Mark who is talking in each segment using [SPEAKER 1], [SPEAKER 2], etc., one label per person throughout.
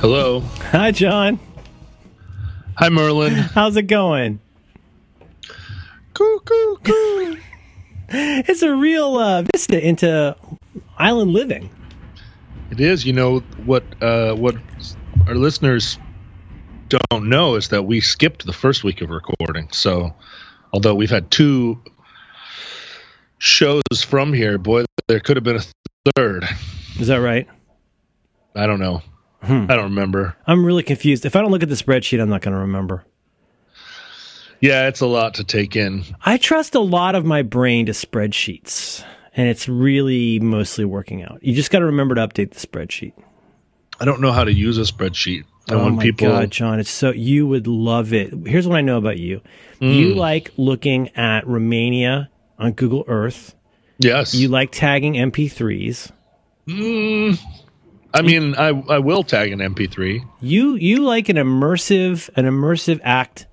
[SPEAKER 1] Hello.
[SPEAKER 2] Hi, John.
[SPEAKER 1] Hi, Merlin.
[SPEAKER 2] How's it going?
[SPEAKER 1] Coo, coo, coo.
[SPEAKER 2] It's a real uh, vista into island living.
[SPEAKER 1] It is. You know what? Uh, what our listeners don't know is that we skipped the first week of recording. So, although we've had two shows from here, boy, there could have been a third.
[SPEAKER 2] Is that right?
[SPEAKER 1] I don't know.
[SPEAKER 2] Hmm.
[SPEAKER 1] I don't remember.
[SPEAKER 2] I'm really confused. If I don't look at the spreadsheet, I'm not going to remember.
[SPEAKER 1] Yeah, it's a lot to take in.
[SPEAKER 2] I trust a lot of my brain to spreadsheets, and it's really mostly working out. You just got to remember to update the spreadsheet.
[SPEAKER 1] I don't know how to use a spreadsheet. And
[SPEAKER 2] oh my
[SPEAKER 1] people,
[SPEAKER 2] god, John, it's so you would love it. Here's what I know about you. You like looking at Romania on Google Earth.
[SPEAKER 1] yes,
[SPEAKER 2] You like tagging MP3s.
[SPEAKER 1] I mean, I I will tag an MP3.
[SPEAKER 2] You you like an immersive an immersive act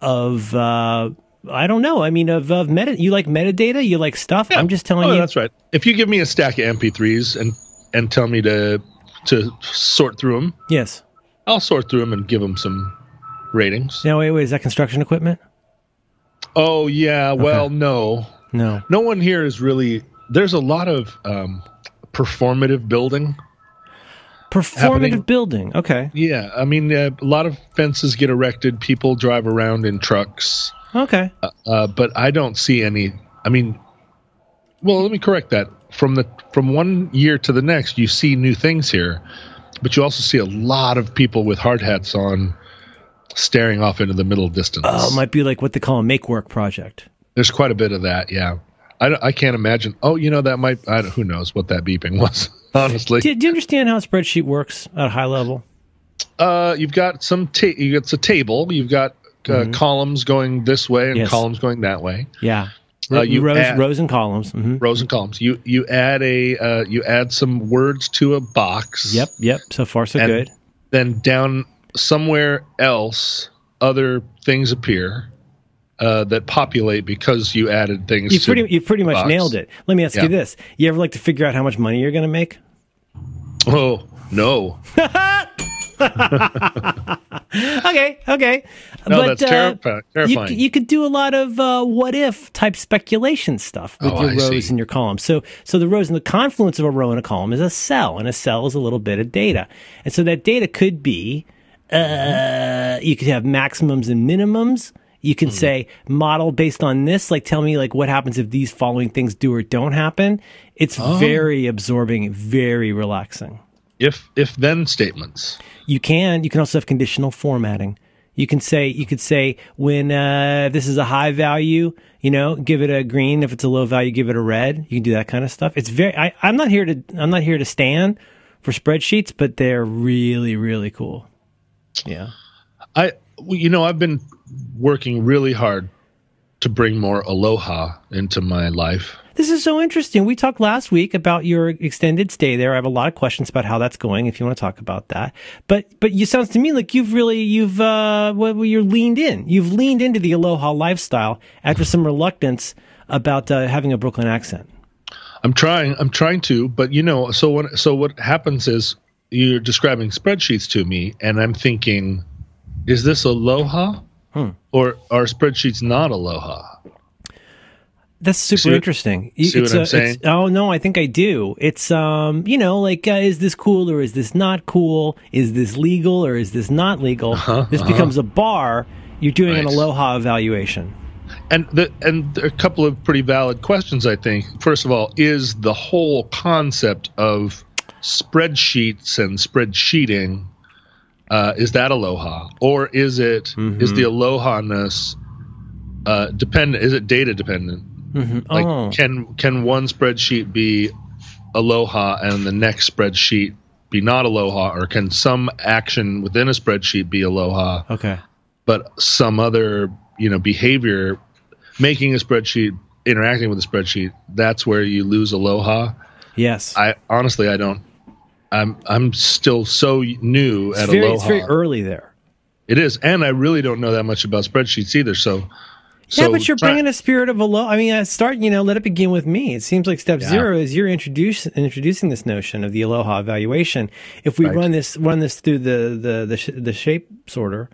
[SPEAKER 2] of uh I don't know. I mean of of meta you like metadata, you like stuff. I'm just telling
[SPEAKER 1] Oh,
[SPEAKER 2] you
[SPEAKER 1] that's right. If you give me a stack of MP3s and and tell me to to sort through them,
[SPEAKER 2] Yes.
[SPEAKER 1] I'll sort through them and give them some ratings.
[SPEAKER 2] No, wait, wait, is that construction equipment?
[SPEAKER 1] Oh yeah, well no,
[SPEAKER 2] No.
[SPEAKER 1] no one here is really. There's a lot of um, performative building.
[SPEAKER 2] Performative
[SPEAKER 1] Happening-
[SPEAKER 2] building. Okay.
[SPEAKER 1] Yeah, I mean uh, a lot of fences get erected. People drive around in trucks,
[SPEAKER 2] Okay.
[SPEAKER 1] uh, but I don't see any. I mean, well, let me correct that. From the from one year to the next, you see new things here, but you also see a lot of people with hard hats on, staring off into the middle distance.
[SPEAKER 2] Oh, it might be like what they call a make work project.
[SPEAKER 1] There's quite a bit of that. Yeah, I, I can't imagine. Oh, you know that might. I who knows what that beeping was? Honestly,
[SPEAKER 2] Do, do you understand how a spreadsheet works at a high level?
[SPEAKER 1] uh, you've got some. Ta- you it's a table. You've got uh, columns going this way and
[SPEAKER 2] Mm-hmm. Yes.
[SPEAKER 1] columns going that way.
[SPEAKER 2] Yeah.
[SPEAKER 1] Uh, you
[SPEAKER 2] rows,
[SPEAKER 1] add-
[SPEAKER 2] rows and columns. hmm
[SPEAKER 1] Rows and columns. You you add a uh, you add some words to a box.
[SPEAKER 2] Yep, yep. So far, so good.
[SPEAKER 1] Then down somewhere else, other things appear uh, that populate because you added things.
[SPEAKER 2] You
[SPEAKER 1] to
[SPEAKER 2] pretty, you pretty much
[SPEAKER 1] box.
[SPEAKER 2] nailed it. Let me ask
[SPEAKER 1] Yeah.
[SPEAKER 2] you this: You ever like to figure out how much money you're going to make?
[SPEAKER 1] Oh no!
[SPEAKER 2] Okay, okay.
[SPEAKER 1] No, that's terrifi-
[SPEAKER 2] You,
[SPEAKER 1] terrifying.
[SPEAKER 2] you could do a lot of uh, what if type speculation stuff with
[SPEAKER 1] Oh,
[SPEAKER 2] your
[SPEAKER 1] I
[SPEAKER 2] rows
[SPEAKER 1] see.
[SPEAKER 2] and your columns. So, so the rows and the confluence of a row and a column is a cell, and a cell is a little bit of data, and so that data could be. Uh, you could have maximums and minimums. You can say model based on this, like tell me like what happens if these following things do or don't happen. It's
[SPEAKER 1] Oh.
[SPEAKER 2] very absorbing, very relaxing.
[SPEAKER 1] If if then statements.
[SPEAKER 2] You can. You can also have conditional formatting. You can say you could say when uh, this is a high value, you know, give it a green. If it's a low value, give it a red. You can do that kind of stuff. It's very. I, I'm not here to. I'm not here to stand for spreadsheets, but they're really really cool. Yeah.
[SPEAKER 1] I well, you know I've been working really hard to bring more aloha into my life.
[SPEAKER 2] This is so interesting. We talked last week about your extended stay there. I have a lot of questions about how that's going. If you want to talk about that, but but you sounds to me like you've really you've uh well, you're leaned in. You've leaned into the aloha lifestyle after some reluctance about uh, having a Brooklyn accent.
[SPEAKER 1] I'm trying. I'm trying to, but you know, so when so what happens is you're describing spreadsheets to me, and I'm thinking, is this aloha,
[SPEAKER 2] Hmm.
[SPEAKER 1] or are spreadsheets not aloha?
[SPEAKER 2] That's super
[SPEAKER 1] see
[SPEAKER 2] interesting.
[SPEAKER 1] See what I'm
[SPEAKER 2] uh,
[SPEAKER 1] saying?
[SPEAKER 2] it's- oh no, I think I do. It's um, you know, like uh, is this cool or is this not cool? Is this legal or is this not legal? this becomes a bar. You're doing an
[SPEAKER 1] Uh-huh,
[SPEAKER 2] aloha evaluation.
[SPEAKER 1] And the and a couple of pretty valid questions. I think. First of all, is the whole concept of spreadsheets and spreadsheeting uh, is that aloha, or is it is the aloha ness uh, dependent? Is it data dependent? Like,
[SPEAKER 2] oh.
[SPEAKER 1] can can one spreadsheet be aloha and the next spreadsheet be not aloha, or can some action within a spreadsheet be aloha,
[SPEAKER 2] Okay.
[SPEAKER 1] but some other you know behavior, making a spreadsheet, interacting with a spreadsheet, that's where you lose aloha.
[SPEAKER 2] Yes.
[SPEAKER 1] I honestly, I don't. I'm I'm still so new
[SPEAKER 2] it's,
[SPEAKER 1] at
[SPEAKER 2] very,
[SPEAKER 1] aloha.
[SPEAKER 2] it's very early there.
[SPEAKER 1] It is, and I really don't know that much about spreadsheets either. So
[SPEAKER 2] Yeah,
[SPEAKER 1] So
[SPEAKER 2] but you're
[SPEAKER 1] try-
[SPEAKER 2] bringing a spirit of aloha. I mean, uh, start. You know, let it begin with me. It seems like step
[SPEAKER 1] Yeah.
[SPEAKER 2] zero is you're introducing introducing this notion of the aloha evaluation. If we
[SPEAKER 1] Right.
[SPEAKER 2] run this run this through the the the, sh- the shape sorter,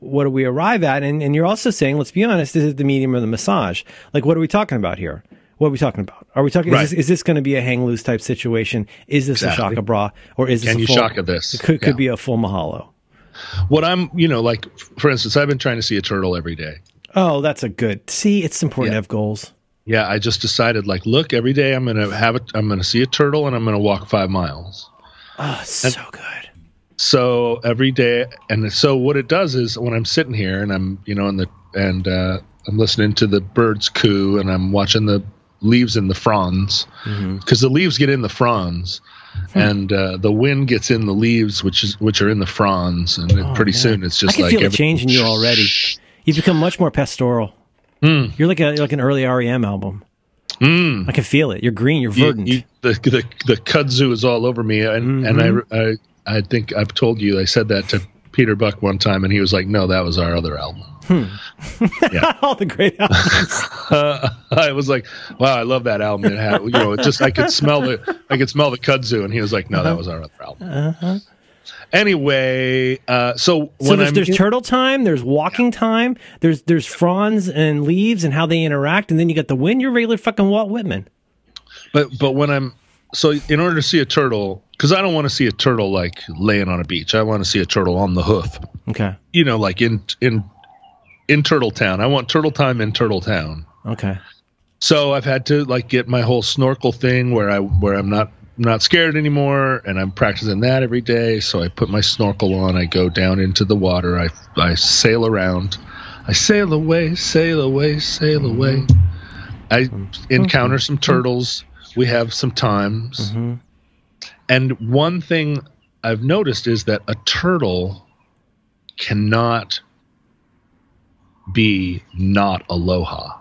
[SPEAKER 2] what do we arrive at? And and you're also saying, let's be honest, this is the medium of the massage. Like, what are we talking about here? What are we talking about? Are we talking?
[SPEAKER 1] Right.
[SPEAKER 2] Is this, this going to be a hang loose type situation? Is this
[SPEAKER 1] Exactly.
[SPEAKER 2] a shaka bra or is this
[SPEAKER 1] Can
[SPEAKER 2] a
[SPEAKER 1] you
[SPEAKER 2] full,
[SPEAKER 1] shaka this?
[SPEAKER 2] It could, could be a full mahalo.
[SPEAKER 1] what I'm, you know, like for instance, I've been trying to see a turtle every day.
[SPEAKER 2] Oh, that's a good. See, it's important to have goals.
[SPEAKER 1] Yeah, I just decided like, look, every day I'm gonna have it. I'm gonna see a turtle and I'm gonna walk five miles.
[SPEAKER 2] Oh, so good.
[SPEAKER 1] So every day, and so what it does is when I'm sitting here and I'm, you know, in the and uh, I'm listening to the birds coo and I'm watching the leaves in the fronds
[SPEAKER 2] Mm-hmm.
[SPEAKER 1] because the leaves get in the fronds.
[SPEAKER 2] Hmm.
[SPEAKER 1] And uh, the wind gets in the leaves, which is which are in the fronds, and then pretty soon it's
[SPEAKER 2] Oh, I
[SPEAKER 1] just
[SPEAKER 2] can
[SPEAKER 1] like
[SPEAKER 2] feel
[SPEAKER 1] every-
[SPEAKER 2] changing you already. You've become much more pastoral.
[SPEAKER 1] Hmm.
[SPEAKER 2] You're like a like an early REM album. I can feel it. You're green. You're verdant.
[SPEAKER 1] you- the, the the kudzu is all over me, and and
[SPEAKER 2] Mm-hmm.
[SPEAKER 1] I, I I think I've told you I said that to Peter Buck one time, and he was like, "No, that was our other album."
[SPEAKER 2] All the great albums.
[SPEAKER 1] Uh, I was like, "Wow, I love that album." It had, you know, it just I could smell the I could smell the kudzu, and he was like, "No, that was our other album." Anyway, uh, so
[SPEAKER 2] So
[SPEAKER 1] when
[SPEAKER 2] there's, there's turtle time. There's walking time. There's there's fronds and leaves and how they interact, and then you got the wind. You're regular fucking Walt Whitman.
[SPEAKER 1] But but when I'm so in order to see a turtle, because I don't want to see a turtle like laying on a beach. I want to see a turtle on the hoof.
[SPEAKER 2] Okay.
[SPEAKER 1] You know, like in in in Turtle Town. I want turtle time in Turtle Town.
[SPEAKER 2] Okay.
[SPEAKER 1] So I've had to like get my whole snorkel thing where I where I'm not not scared anymore, and I'm practicing that every day. So I put my snorkel on. I go down into the water. I I sail around. I sail away, sail away, sail mm-hmm. away. I mm-hmm. encounter some mm-hmm. turtles. We have some times. And one thing I've noticed is that a turtle cannot be not aloha.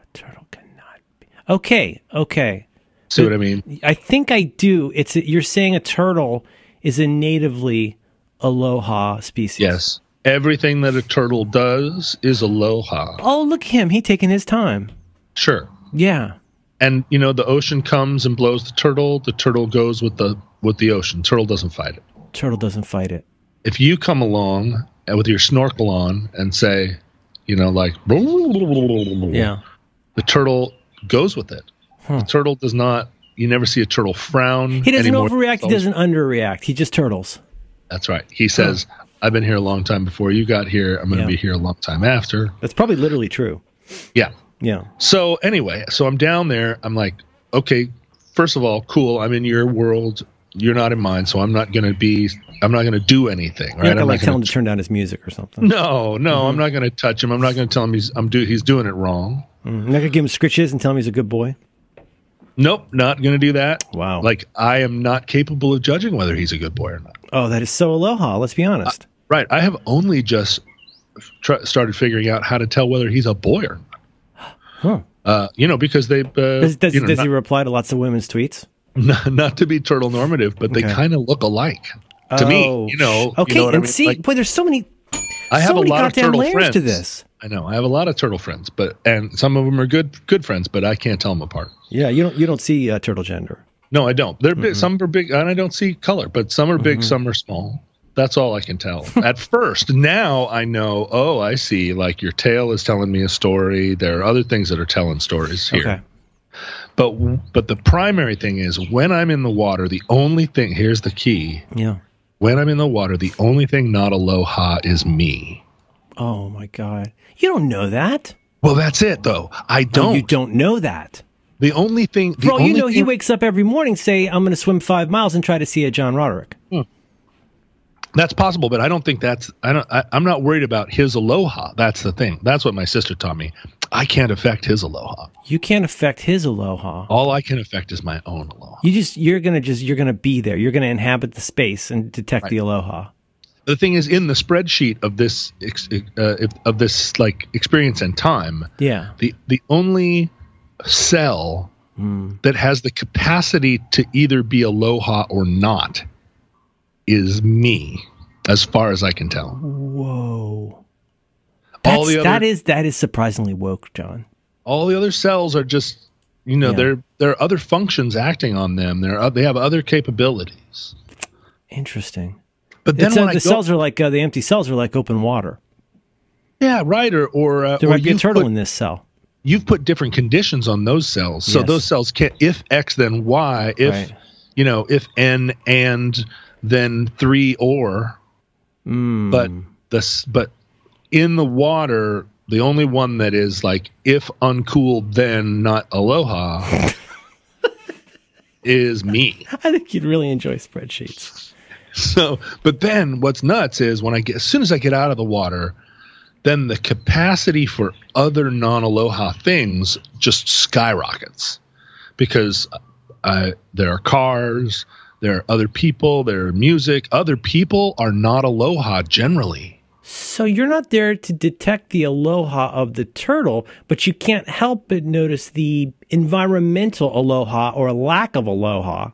[SPEAKER 2] A turtle cannot be. Okay. Okay.
[SPEAKER 1] See what I mean?
[SPEAKER 2] I think I do. It's you're saying a turtle is a natively aloha species.
[SPEAKER 1] Yes. Everything that a turtle does is aloha.
[SPEAKER 2] Oh, look at him. He taking his time.
[SPEAKER 1] Sure.
[SPEAKER 2] Yeah.
[SPEAKER 1] And you know the ocean comes and blows the turtle, the turtle goes with the with the ocean. Turtle doesn't fight it.
[SPEAKER 2] Turtle doesn't fight it.
[SPEAKER 1] If you come along with your snorkel on and say, you know, like
[SPEAKER 2] Yeah.
[SPEAKER 1] the turtle goes with it. The turtle does not you never see a turtle frown.
[SPEAKER 2] He doesn't
[SPEAKER 1] anymore.
[SPEAKER 2] overreact. He doesn't underreact. He just turtles.
[SPEAKER 1] That's right. He says, I've been here a long time before you got here. I'm gonna
[SPEAKER 2] Yeah.
[SPEAKER 1] be here a long time after.
[SPEAKER 2] That's probably literally true.
[SPEAKER 1] Yeah.
[SPEAKER 2] Yeah.
[SPEAKER 1] So anyway, so I'm down there. I'm like, okay, first of all, cool. I'm in your world. You're not in mine, so I'm not gonna be. I'm not gonna do anything.
[SPEAKER 2] You're
[SPEAKER 1] Right?
[SPEAKER 2] not gonna like
[SPEAKER 1] not
[SPEAKER 2] tell him to turn down his music or something.
[SPEAKER 1] no, no,
[SPEAKER 2] Mm-hmm.
[SPEAKER 1] I'm not gonna touch him. I'm not gonna tell him he's. I'm do. He's doing it wrong.
[SPEAKER 2] You're not gonna give him scritches and tell him he's a good boy.
[SPEAKER 1] Nope, not gonna do that.
[SPEAKER 2] Wow.
[SPEAKER 1] Like I am not capable of judging whether he's a good boy or not.
[SPEAKER 2] Oh, that is so aloha. Let's be honest.
[SPEAKER 1] Right. I have only just tr- started figuring out how to tell whether he's a boy or not.
[SPEAKER 2] Huh.
[SPEAKER 1] Uh, you know, because they uh,
[SPEAKER 2] Does, does,
[SPEAKER 1] you know,
[SPEAKER 2] does
[SPEAKER 1] not,
[SPEAKER 2] he reply to lots of women's tweets?
[SPEAKER 1] not, not to be turtle normative, but they kind of look alike to me. You know.
[SPEAKER 2] Okay,
[SPEAKER 1] you know
[SPEAKER 2] and
[SPEAKER 1] I mean?
[SPEAKER 2] see,
[SPEAKER 1] Like,
[SPEAKER 2] boy, there's so many.
[SPEAKER 1] I have
[SPEAKER 2] so
[SPEAKER 1] a
[SPEAKER 2] many
[SPEAKER 1] lot of turtle
[SPEAKER 2] layers
[SPEAKER 1] friends.
[SPEAKER 2] to this.
[SPEAKER 1] I know. I have a lot of turtle friends, but and some of them are good good friends, but I can't tell them apart.
[SPEAKER 2] Yeah, you don't you don't see uh, turtle gender.
[SPEAKER 1] No, I don't. They're
[SPEAKER 2] Mm-hmm.
[SPEAKER 1] big. Some are big, and I don't see color, but some are big, some are small. That's all I can tell at first. Now I know. Oh, I see. Like your tail is telling me a story. There are other things that are telling stories here.
[SPEAKER 2] Okay.
[SPEAKER 1] But but the primary thing is when I'm in the water. The only thing here's the key.
[SPEAKER 2] Yeah.
[SPEAKER 1] When I'm in the water, the only thing not aloha is me.
[SPEAKER 2] Oh my god. You don't know that.
[SPEAKER 1] Well, that's it though. I don't.
[SPEAKER 2] you don't know that.
[SPEAKER 1] The only thing. The
[SPEAKER 2] Bro, you
[SPEAKER 1] only
[SPEAKER 2] know he wakes up every morning say I'm going to swim 5 miles and try to see a John Roderick. Hmm.
[SPEAKER 1] That's possible, but I don't think that's. I don't. I, I'm not worried about his aloha. That's the thing. That's what my sister taught me. I can't affect his aloha.
[SPEAKER 2] You can't affect his aloha.
[SPEAKER 1] All I can affect is my own aloha.
[SPEAKER 2] You just you're going to just you're to be there. You're going to inhabit the space and detect the aloha.
[SPEAKER 1] The thing is, in the spreadsheet of this uh, of this like experience and time,
[SPEAKER 2] Yeah.
[SPEAKER 1] the the only cell
[SPEAKER 2] Hmm.
[SPEAKER 1] that has the capacity to either be aloha or not is me, as far as I can tell.
[SPEAKER 2] Whoa.
[SPEAKER 1] All the other
[SPEAKER 2] that is that is surprisingly woke, John.
[SPEAKER 1] all the other cells are just you know
[SPEAKER 2] Yeah.
[SPEAKER 1] there there are other functions acting on them. There are they have other capabilities.
[SPEAKER 2] Interesting.
[SPEAKER 1] But then
[SPEAKER 2] uh, the
[SPEAKER 1] go,
[SPEAKER 2] cells are like uh, the empty cells are like open water.
[SPEAKER 1] yeah, right, or or, uh,
[SPEAKER 2] There
[SPEAKER 1] or
[SPEAKER 2] might be a turtle
[SPEAKER 1] put-
[SPEAKER 2] in this cell.
[SPEAKER 1] you've put different conditions on those cells. So
[SPEAKER 2] Yes.
[SPEAKER 1] those cells can't if X then Y, if
[SPEAKER 2] Right.
[SPEAKER 1] you know, if N and then three or
[SPEAKER 2] Mm.
[SPEAKER 1] but this but in the water the only one that is like if uncooled then not aloha is me.
[SPEAKER 2] I think you'd really enjoy spreadsheets.
[SPEAKER 1] So, but then what's nuts is when I get as soon as I get out of the water, then the capacity for other non-aloha things just skyrockets because uh, there are cars, there are other people, there are music. Other people are not aloha generally.
[SPEAKER 2] So you're not there to detect the aloha of the turtle, but you can't help but notice the environmental aloha or lack of aloha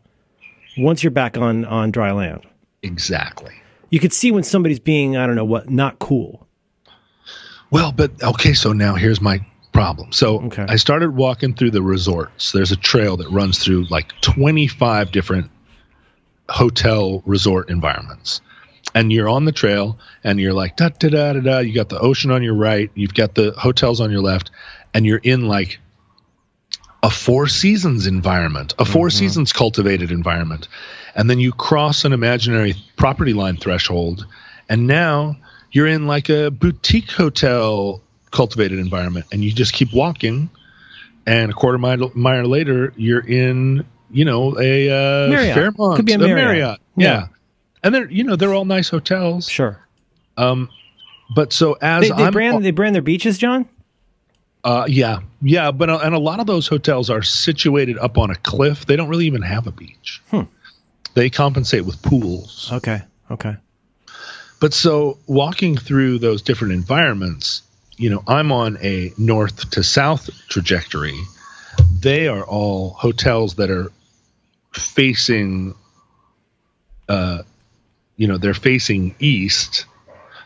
[SPEAKER 2] once you're back on on dry land.
[SPEAKER 1] Exactly.
[SPEAKER 2] You could see when somebody's being I don't know what not cool.
[SPEAKER 1] Well, but okay, so now here's my problem. So
[SPEAKER 2] Okay.
[SPEAKER 1] I started walking through the resorts. There's a trail that runs through like 25 different hotel resort environments. And you're on the trail and you're like da da da da da. You got the ocean on your right, you've got the hotels on your left, and you're in like a four seasons environment, a 4 seasons cultivated environment. And then you cross an imaginary property line threshold, and now you're in like a boutique hotel cultivated environment, and you just keep walking, and a quarter mile, mile later, you're in, you know, a uh,
[SPEAKER 2] Marriott.
[SPEAKER 1] Fairmont,
[SPEAKER 2] Could be a Marriott.
[SPEAKER 1] Yeah.
[SPEAKER 2] Yeah.
[SPEAKER 1] And they're you know they're all nice hotels,
[SPEAKER 2] Sure.
[SPEAKER 1] but so as
[SPEAKER 2] They, they brand they brand their beaches, John?
[SPEAKER 1] Uh, yeah, yeah, but uh, and a lot of those hotels are situated up on a cliff. They don't really even have a beach. They compensate with pools.
[SPEAKER 2] Okay. Okay.
[SPEAKER 1] But so walking through those different environments, you know, I'm on a north to south trajectory. They are all hotels that are facing, uh, you know, they're facing east.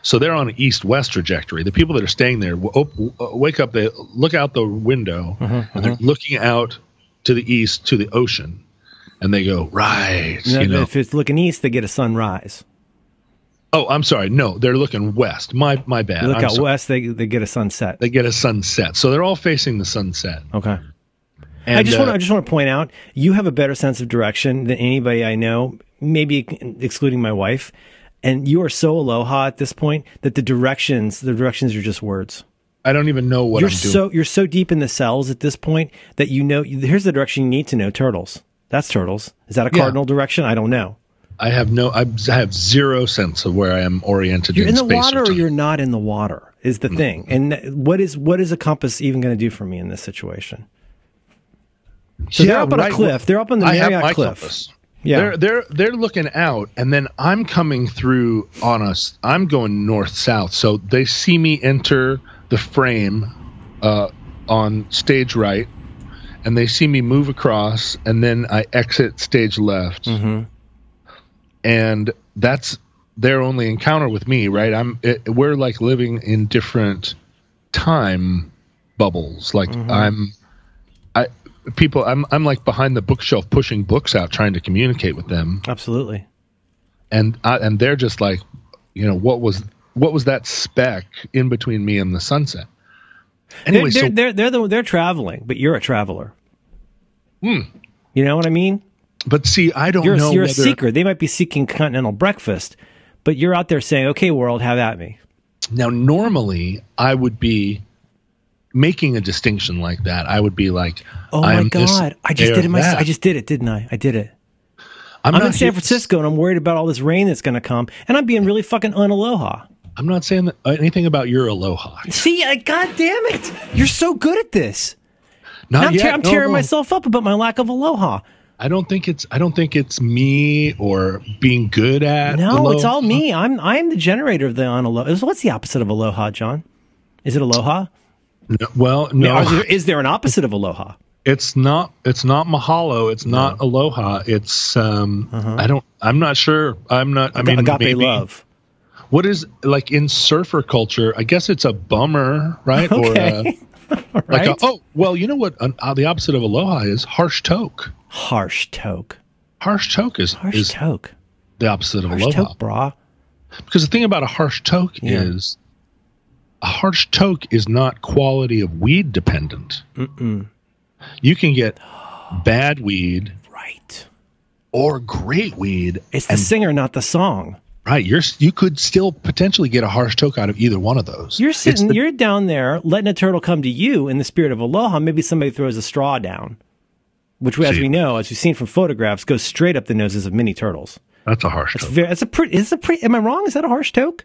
[SPEAKER 1] So they're on an east-west trajectory. The people that are staying there w- op- uh, wake up, they look out the window, and they're looking out to the east to the ocean, and they go right.
[SPEAKER 2] Now,
[SPEAKER 1] you know,
[SPEAKER 2] If it's looking east, they get a sunrise.
[SPEAKER 1] oh, I'm sorry, no, they're looking west. My my bad.
[SPEAKER 2] You look
[SPEAKER 1] I'm
[SPEAKER 2] out
[SPEAKER 1] sorry.
[SPEAKER 2] west, they they get a sunset.
[SPEAKER 1] They get a sunset, so they're all facing the sunset.
[SPEAKER 2] Okay.
[SPEAKER 1] And,
[SPEAKER 2] I just want
[SPEAKER 1] uh,
[SPEAKER 2] to I just want to point out you have a better sense of direction than anybody I know, maybe excluding my wife. And you are so aloha at this point that the directions the directions are just words.
[SPEAKER 1] I don't even know what
[SPEAKER 2] you're
[SPEAKER 1] I'm doing.
[SPEAKER 2] so you're so deep in the cells at this point that you know here's the direction you need to know turtles. That's turtles. Is that a
[SPEAKER 1] Yeah.
[SPEAKER 2] cardinal direction? I don't know.
[SPEAKER 1] I have no. I have zero sense of where I am oriented.
[SPEAKER 2] You're in the
[SPEAKER 1] space
[SPEAKER 2] water or
[SPEAKER 1] time.
[SPEAKER 2] you're not in the water is
[SPEAKER 1] Mm-hmm.
[SPEAKER 2] the thing. And what is what is a compass even going to do for me in this situation? So they're up on
[SPEAKER 1] right.
[SPEAKER 2] a cliff. They're up on the
[SPEAKER 1] I have
[SPEAKER 2] Marriott cliff.
[SPEAKER 1] compass.
[SPEAKER 2] Yeah.
[SPEAKER 1] They're they're they're looking out, and then I'm coming through on us. I'm going north south, so they see me enter the frame uh, on stage right, and they see me move across, and then I exit stage left,
[SPEAKER 2] Mhm.
[SPEAKER 1] and that's their only encounter with me. Right? I'm it, we're like living in different time bubbles. Like
[SPEAKER 2] Mm-hmm.
[SPEAKER 1] I'm people I'm I'm like behind the bookshelf pushing books out trying to communicate with them
[SPEAKER 2] Absolutely.
[SPEAKER 1] and I, and they're just like you know what was what was that speck in between me and the sunset anyway
[SPEAKER 2] they're,
[SPEAKER 1] so
[SPEAKER 2] they're, they're, the, they're traveling, but you're a traveler.
[SPEAKER 1] Hmm.
[SPEAKER 2] You know what I mean?
[SPEAKER 1] but see I don't
[SPEAKER 2] You're,
[SPEAKER 1] know
[SPEAKER 2] you're a seeker. They might be seeking continental breakfast, but you're out there saying, okay, world, have at me.
[SPEAKER 1] now normally I would be making a distinction like that I would be like
[SPEAKER 2] Oh my God. I just did it myself. I just did it, didn't I? I did it.
[SPEAKER 1] I'm,
[SPEAKER 2] I'm in San
[SPEAKER 1] here-
[SPEAKER 2] Francisco and I'm worried about all this rain that's going to come, and I'm being really fucking unaloha.
[SPEAKER 1] I'm not saying that, uh, anything about your aloha
[SPEAKER 2] See, I, God damn it. You're so good at this.
[SPEAKER 1] not
[SPEAKER 2] I'm,
[SPEAKER 1] yet.
[SPEAKER 2] tear- I'm
[SPEAKER 1] No,
[SPEAKER 2] tearing
[SPEAKER 1] no.
[SPEAKER 2] myself up about my lack of aloha.
[SPEAKER 1] I don't think it's I don't think it's me or being good at
[SPEAKER 2] No, it's all me. I'm I'm the generator of the unaloha. What's the opposite of aloha, John? Is it aloha?
[SPEAKER 1] No, well no
[SPEAKER 2] Is there, is there an opposite of aloha?
[SPEAKER 1] it's not it's not mahalo it's not aloha it's um i don't i'm not sure i'm not i mean
[SPEAKER 2] agape
[SPEAKER 1] maybe,
[SPEAKER 2] love.
[SPEAKER 1] what is like in surfer culture? I guess it's a bummer, right?
[SPEAKER 2] Okay.
[SPEAKER 1] Or a, like
[SPEAKER 2] right?
[SPEAKER 1] a, oh, well, you know what? An, uh, the opposite of aloha is harsh toke.
[SPEAKER 2] Harsh toke.
[SPEAKER 1] Harsh toke is
[SPEAKER 2] Harsh
[SPEAKER 1] is
[SPEAKER 2] toke.
[SPEAKER 1] the opposite of
[SPEAKER 2] Harsh
[SPEAKER 1] aloha.
[SPEAKER 2] toke, brah.
[SPEAKER 1] Because the thing about a harsh toke
[SPEAKER 2] Yeah.
[SPEAKER 1] is a harsh toke is not quality of weed dependent.
[SPEAKER 2] Mm-mm.
[SPEAKER 1] You can get bad weed
[SPEAKER 2] Right.
[SPEAKER 1] or great weed.
[SPEAKER 2] It's the
[SPEAKER 1] and,
[SPEAKER 2] singer, not the song.
[SPEAKER 1] right. You're you could still potentially get a harsh toke out of either one of those.
[SPEAKER 2] You're sitting,
[SPEAKER 1] the-
[SPEAKER 2] you're down there letting a turtle come to you in the spirit of aloha. Maybe somebody throws a straw down, which, as
[SPEAKER 1] See.
[SPEAKER 2] we know, as we've seen from photographs, goes straight up the noses of many turtles.
[SPEAKER 1] that's a harsh
[SPEAKER 2] It's
[SPEAKER 1] toke.
[SPEAKER 2] very, it's a pretty, it's a pretty, am I wrong? Is that a harsh toke?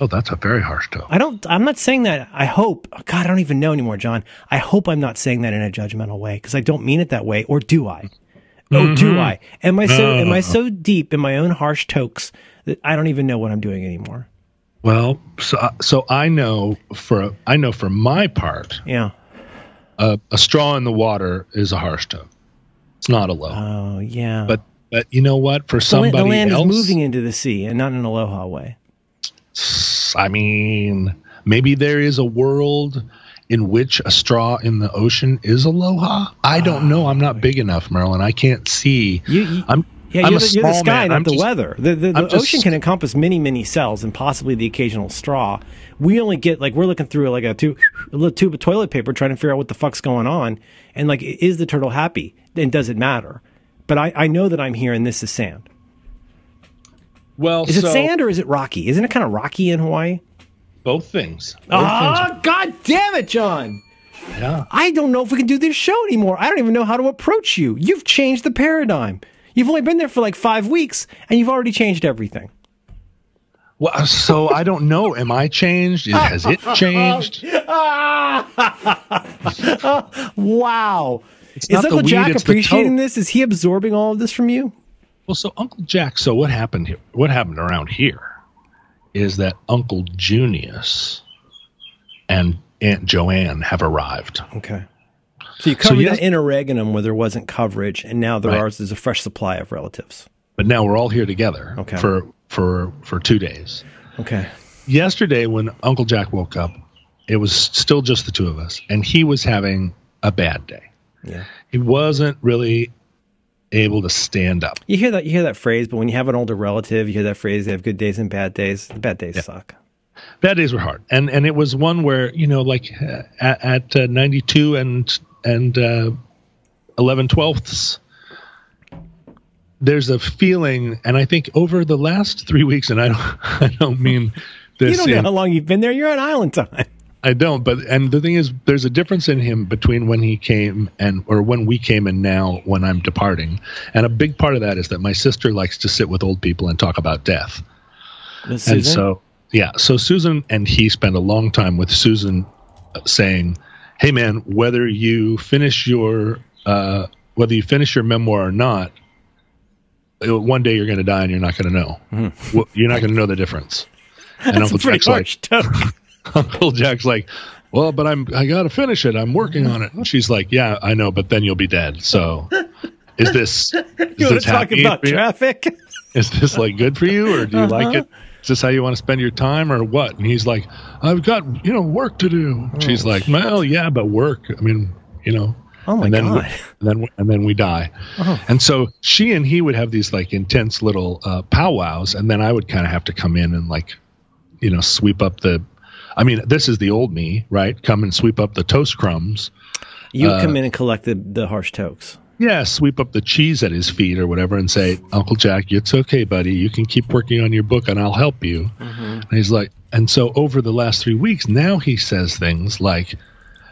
[SPEAKER 1] Oh, that's a very harsh toke.
[SPEAKER 2] I don't, I'm not saying that. I hope, God, I don't even know anymore, John. I hope I'm not saying that in a judgmental way because I don't mean it that way. Or do I? Oh, do mm-hmm. I? Am I so, am I so deep in my own harsh tokes that I don't even know what I'm doing anymore?
[SPEAKER 1] Well, so uh, so I know for I know for my part,
[SPEAKER 2] Yeah.
[SPEAKER 1] a, a straw in the water is a harsh toke. It's not a low.
[SPEAKER 2] Oh, yeah.
[SPEAKER 1] but but you know what? For
[SPEAKER 2] the, la-
[SPEAKER 1] somebody
[SPEAKER 2] the land
[SPEAKER 1] else,
[SPEAKER 2] is moving into the sea and not in an aloha way.
[SPEAKER 1] I mean, maybe there is a world in which a straw in the ocean is aloha. I don't know. I'm not big enough, Merlin. I can't see.
[SPEAKER 2] You, you,
[SPEAKER 1] I'm
[SPEAKER 2] yeah,
[SPEAKER 1] I'm
[SPEAKER 2] you're,
[SPEAKER 1] a
[SPEAKER 2] the, you're the sky,
[SPEAKER 1] man.
[SPEAKER 2] not
[SPEAKER 1] I'm
[SPEAKER 2] the
[SPEAKER 1] just-
[SPEAKER 2] weather. The, the, the
[SPEAKER 1] I'm just-
[SPEAKER 2] ocean can encompass many, many cells and possibly the occasional straw. We only get like we're looking through like a tube, a little tube of toilet paper, trying to figure out what the fuck's going on, and like, is the turtle happy? And does it matter? But I, I know that I'm here, and this is sand.
[SPEAKER 1] Well,
[SPEAKER 2] Is it sand or is it rocky? Isn't it kind of rocky in Hawaii?
[SPEAKER 1] Both things. Both
[SPEAKER 2] Oh, god damn it, John!
[SPEAKER 1] Yeah.
[SPEAKER 2] I don't know if we can do this show anymore. I don't even know how to approach you. You've changed the paradigm. You've only been there for like five weeks, and you've already changed everything.
[SPEAKER 1] Well, uh, so I don't know. Am I changed? Has it changed?
[SPEAKER 2] Wow. Is Uncle Jack appreciating this? Is he absorbing all of this from you?
[SPEAKER 1] Well, so Uncle Jack. So what happened here? What happened around here is that Uncle Junius and Aunt Joanne have arrived.
[SPEAKER 2] Okay. So you covered
[SPEAKER 1] yes-
[SPEAKER 2] that in oregonum where there wasn't coverage, and now there
[SPEAKER 1] Right.
[SPEAKER 2] are there's a fresh supply of relatives.
[SPEAKER 1] But now we're all here together
[SPEAKER 2] Okay.
[SPEAKER 1] for for for two days.
[SPEAKER 2] Okay.
[SPEAKER 1] Yesterday, when Uncle Jack woke up, it was still just the two of us, and he was having a bad day.
[SPEAKER 2] Yeah.
[SPEAKER 1] He wasn't really able to stand up.
[SPEAKER 2] You hear that you hear that phrase, but when you have an older relative, you hear that phrase, they have good days and bad days. The bad days suck.
[SPEAKER 1] Bad days were hard, and and it was one where you know, like uh, at, at uh, ninety two and and uh, eleven twelfths. There's a feeling, and I think over the last three weeks, and I don't, I don't mean this You
[SPEAKER 2] don't know
[SPEAKER 1] in-
[SPEAKER 2] how long you've been there. You're on island time.
[SPEAKER 1] I don't, but and the thing is, there's a difference in him between when he came and or when we came and now when I'm departing, and a big part of that is that my sister likes to sit with old people and talk about death, and so yeah, so Susan and he spent a long time with Susan, uh, saying, "Hey man, whether you finish your uh, whether you finish your memoir or not." uh, One day you're going to die and you're not going to know. Well, you're not going to know the difference. And
[SPEAKER 2] pretty
[SPEAKER 1] Jack's like,
[SPEAKER 2] harsh toke.
[SPEAKER 1] Uncle Jack's like, well, but I'm I gotta finish it. I'm working on it. And she's like, yeah, I know, but then you'll be dead. So, is this is
[SPEAKER 2] You
[SPEAKER 1] this
[SPEAKER 2] to talk
[SPEAKER 1] happy
[SPEAKER 2] about traffic?
[SPEAKER 1] Is this like good for you, or do you like it? Is this how you want to spend your time, or what? And he's like, I've got you know work to do. she's like, well, yeah, but work. I mean, you know.
[SPEAKER 2] Oh my
[SPEAKER 1] and then
[SPEAKER 2] god.
[SPEAKER 1] We, and then and then we die. And so she and he would have these like intense little uh, powwows, and then I would kind of have to come in and like, you know, sweep up the. I mean, this is the old me, right? Come and sweep up the toast crumbs.
[SPEAKER 2] You
[SPEAKER 1] uh,
[SPEAKER 2] come in and collect the, the harsh tokes.
[SPEAKER 1] Yeah, sweep up the cheese at his feet or whatever, and say, "Uncle Jack, it's okay, buddy. You can keep working on your book, and I'll help you." And he's like, and so over the last three weeks, now he says things like,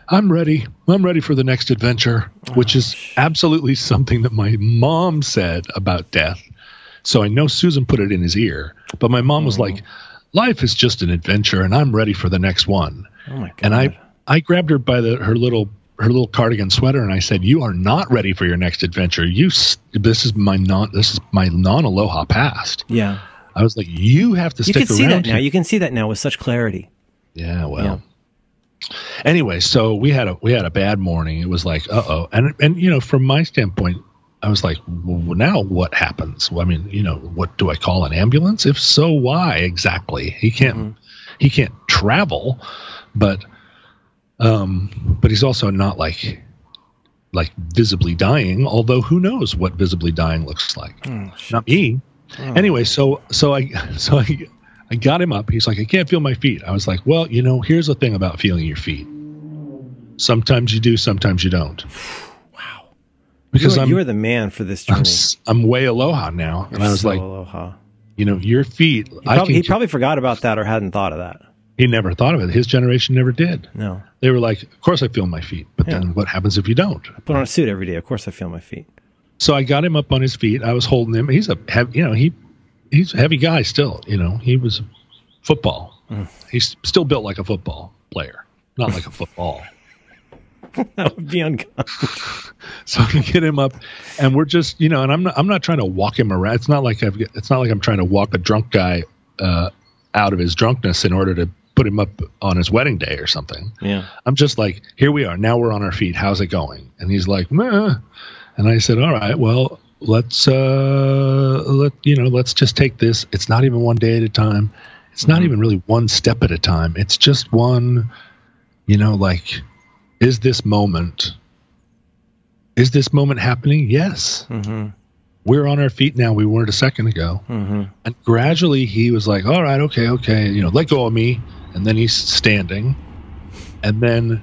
[SPEAKER 1] "I'm ready. I'm ready for the next adventure," which is absolutely something that my mom said about death. So I know Susan put it in his ear, but my mom was like, "Life is just an adventure, and I'm ready for the next one."
[SPEAKER 2] Oh my god.
[SPEAKER 1] and I I grabbed her by the her little her little cardigan sweater and I said, "You are not ready for your next adventure. You this is my non this is my non aloha past."
[SPEAKER 2] yeah.
[SPEAKER 1] I was like, "You have to
[SPEAKER 2] You
[SPEAKER 1] stick
[SPEAKER 2] can see
[SPEAKER 1] around."
[SPEAKER 2] that now. You can see that now with such clarity.
[SPEAKER 1] yeah, well. Anyway, so we had a we had a bad morning. It was like, uh oh, and and you know, from my standpoint, I was like, well, now what happens? Well, I mean, you know, what do I call an ambulance? If so, why exactly? He can't mm-hmm. he can't travel, but um, but he's also not like like visibly dying. Although who knows what visibly dying looks like? Oh, not me. Oh. Anyway, so so I so I I got him up. He's like, I can't feel my feet. I was like, well, you know, here's the thing about feeling your feet. Sometimes you do, sometimes you don't.
[SPEAKER 2] Because you're, you're the man for this journey.
[SPEAKER 1] I'm, I'm way aloha now, you're and I was so like, aloha. You know, your feet.
[SPEAKER 2] He probably, he probably forgot about that or hadn't thought of that.
[SPEAKER 1] He never thought of it. His generation never did.
[SPEAKER 2] No.
[SPEAKER 1] They were like, of course I feel my feet, but yeah. then what happens if you don't?
[SPEAKER 2] I put on a suit every day. Of course I feel my feet.
[SPEAKER 1] So I got him up on his feet. I was holding him. He's a heavy, you know, he he's a heavy guy still. You know, he was football. Mm. He's still built like a football player, not like a football.
[SPEAKER 2] that would be uncommon.
[SPEAKER 1] so I can get him up, and we're just, you know, and I'm not, I'm not trying to walk him around. It's not like I've, it's not like I'm trying to walk a drunk guy uh, out of his drunkenness in order to put him up on his wedding day or something.
[SPEAKER 2] Yeah.
[SPEAKER 1] I'm just like, here we are. Now we're on our feet. How's it going? And he's like, Meh. and I said, all right, well, let's, uh, let, you know, let's just take this. It's not even one day at a time. It's not mm-hmm. even really one step at a time. It's just one, you know, like, is this moment, is this moment happening? Yes. Mm-hmm. We're on our feet now. We weren't a second ago. Mm-hmm. And gradually he was like, all right, okay, okay, you know, let go of me and then he's standing, and then,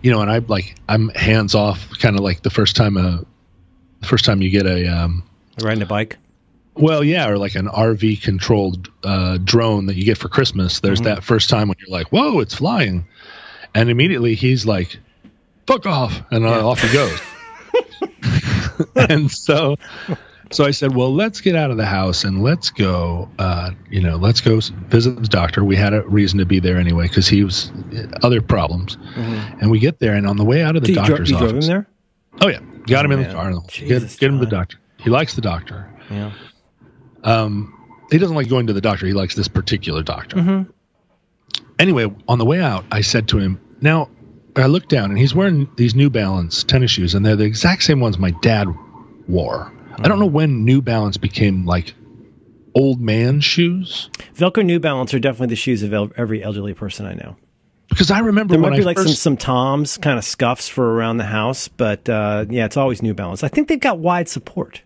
[SPEAKER 1] you know, and I like I'm hands off, kind of like the first time a, the first time you get a um,
[SPEAKER 2] riding a bike.
[SPEAKER 1] Well, yeah, or like an RC controlled uh, drone that you get for Christmas. There's mm-hmm. that first time when you're like, "Whoa, it's flying," and immediately he's like, "Fuck off!" and uh, yeah. off he goes. and so so I said, well, let's get out of the house and let's go, uh, you know, let's go visit the doctor. We had a reason to be there anyway because he was other problems. Mm-hmm. And we get there, and on the way out of the doctor's
[SPEAKER 2] dro-
[SPEAKER 1] office,
[SPEAKER 2] drove him there.
[SPEAKER 1] Oh yeah, got oh, him in man. the car. Jesus, get, get him the doctor. He likes the doctor.
[SPEAKER 2] Yeah.
[SPEAKER 1] Um, he doesn't like going to the doctor. He likes this particular doctor. Mm-hmm. Anyway, on the way out, I said to him, "Now." I looked down and he's wearing these New Balance tennis shoes, and they're the exact same ones my dad wore. I don't know when New Balance became like old man shoes.
[SPEAKER 2] Velcro New Balance are definitely the shoes of el- every elderly person I know.
[SPEAKER 1] Because I remember
[SPEAKER 2] there might be
[SPEAKER 1] I
[SPEAKER 2] like
[SPEAKER 1] first...
[SPEAKER 2] some some Toms kind of scuffs for around the house, but uh, yeah, it's always New Balance. I think they've got wide support.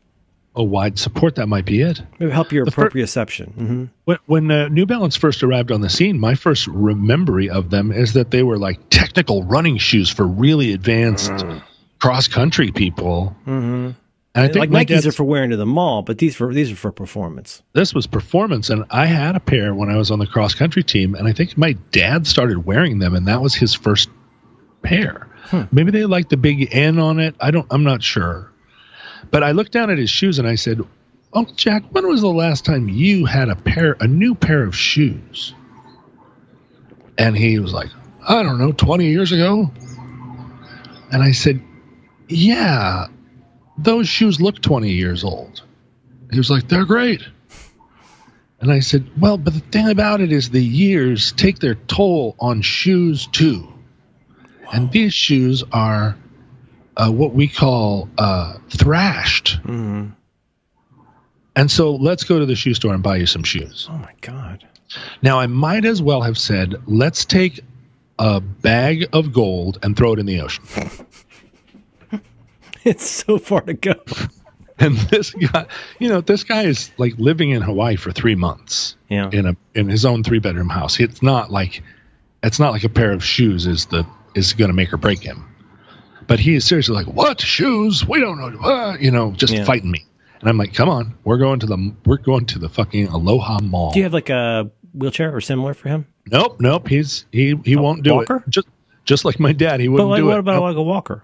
[SPEAKER 1] Oh, wide support. That might be it.
[SPEAKER 2] Maybe help your the proprioception.
[SPEAKER 1] Fir- mm-hmm. When, when uh, New Balance first arrived on the scene, my first memory of them is that they were like technical running shoes for really advanced mm. cross country people.
[SPEAKER 2] Mm-hmm. And I think like Nikes are for wearing to the mall, but these for these are for performance.
[SPEAKER 1] This was performance, and I had a pair when I was on the cross country team, and I think my dad started wearing them, and that was his first pair. Hmm. Maybe they like the big N on it. I don't. I'm not sure. But I looked down at his shoes and I said, "Uncle Jack, when was the last time you had a pair, a new pair of shoes?" And he was like, "I don't know, 20 years ago." And I said, "Yeah, those shoes look 20 years old. He was like, they're great. And I said, well, but the thing about it is the years take their toll on shoes too. And these shoes are uh, what we call uh, thrashed. Mm-hmm. And so let's go to the shoe store and buy you some shoes.
[SPEAKER 2] Oh my God.
[SPEAKER 1] Now, I might as well have said, let's take a bag of gold and throw it in the ocean.
[SPEAKER 2] it's so far to go.
[SPEAKER 1] And this guy, you know, this guy is like living in Hawaii for three months.
[SPEAKER 2] Yeah.
[SPEAKER 1] In a in his own three bedroom house. It's not like it's not like a pair of shoes is the is going to make or break him. But he is seriously like, "What shoes? We don't know." Uh, you know, just yeah. fighting me. And I'm like, "Come on, we're going to the we're going to the fucking Aloha Mall."
[SPEAKER 2] Do you have like a wheelchair or similar for him?
[SPEAKER 1] Nope, nope. He's he he a won't do
[SPEAKER 2] walker?
[SPEAKER 1] it. Just just like my dad, he wouldn't
[SPEAKER 2] but like,
[SPEAKER 1] do
[SPEAKER 2] what
[SPEAKER 1] it.
[SPEAKER 2] What about nope. like a walker?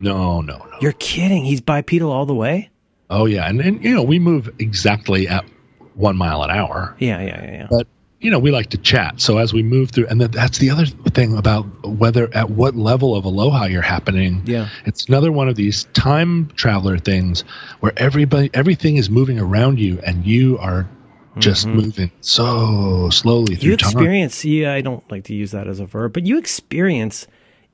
[SPEAKER 1] No, no, no.
[SPEAKER 2] You're kidding. He's bipedal all the way?
[SPEAKER 1] Oh yeah, and and you know, we move exactly at 1 mile an hour.
[SPEAKER 2] Yeah, yeah, yeah, yeah.
[SPEAKER 1] But you know, we like to chat. So as we move through, and that's the other thing about whether at what level of aloha you're happening.
[SPEAKER 2] Yeah,
[SPEAKER 1] it's another one of these time traveler things where everybody, everything is moving around you, and you are just mm-hmm. moving so slowly through
[SPEAKER 2] you experience, time. Yeah, I don't like to use that as a verb, but you experience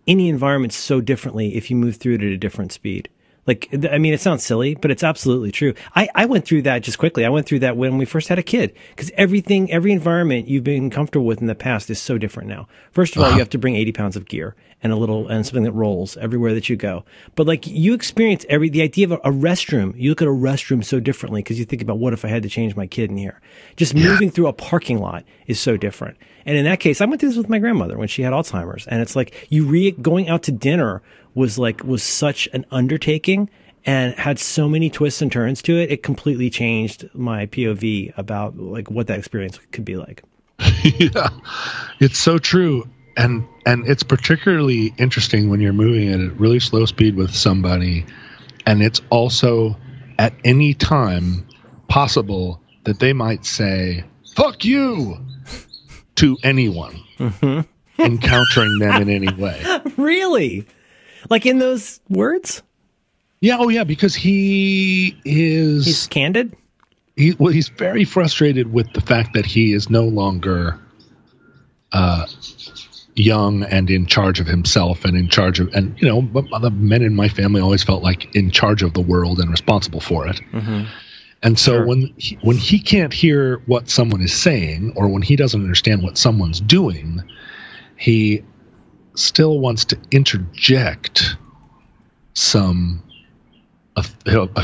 [SPEAKER 2] any environment so differently if you move through it at a different speed. Like, I mean, it sounds silly, but it's absolutely true. I, I went through that just quickly. I went through that when we first had a kid because everything, every environment you've been comfortable with in the past is so different now. First of all, you uh-huh. have to bring 80 pounds of gear and a little, and something that rolls everywhere that you go. But like you experience every, the idea of a, a restroom, you look at a restroom so differently because you think about what if I had to change my kid in here? Just moving through a parking lot is so different. And in that case, I went through this with my grandmother when she had Alzheimer's. And it's like you re, going out to dinner was like, was such an undertaking and had so many twists and turns to it. It completely changed my POV about like what that experience could be like.
[SPEAKER 1] yeah, it's so true, and and it's particularly interesting when you're moving at a really slow speed with somebody, and it's also at any time possible that they might say "fuck you" to anyone mm-hmm. encountering them in any way.
[SPEAKER 2] Really? Like in those words?
[SPEAKER 1] Yeah, oh yeah, because he is
[SPEAKER 2] He's candid?
[SPEAKER 1] he well he's very frustrated with the fact that he is no longer uh young and in charge of himself and in charge of and you know but the men in my family always felt like in charge of the world and responsible for it and so
[SPEAKER 2] Sure.
[SPEAKER 1] when he, when he can't hear what someone is saying or when he doesn't understand what someone's doing he still wants to interject some of,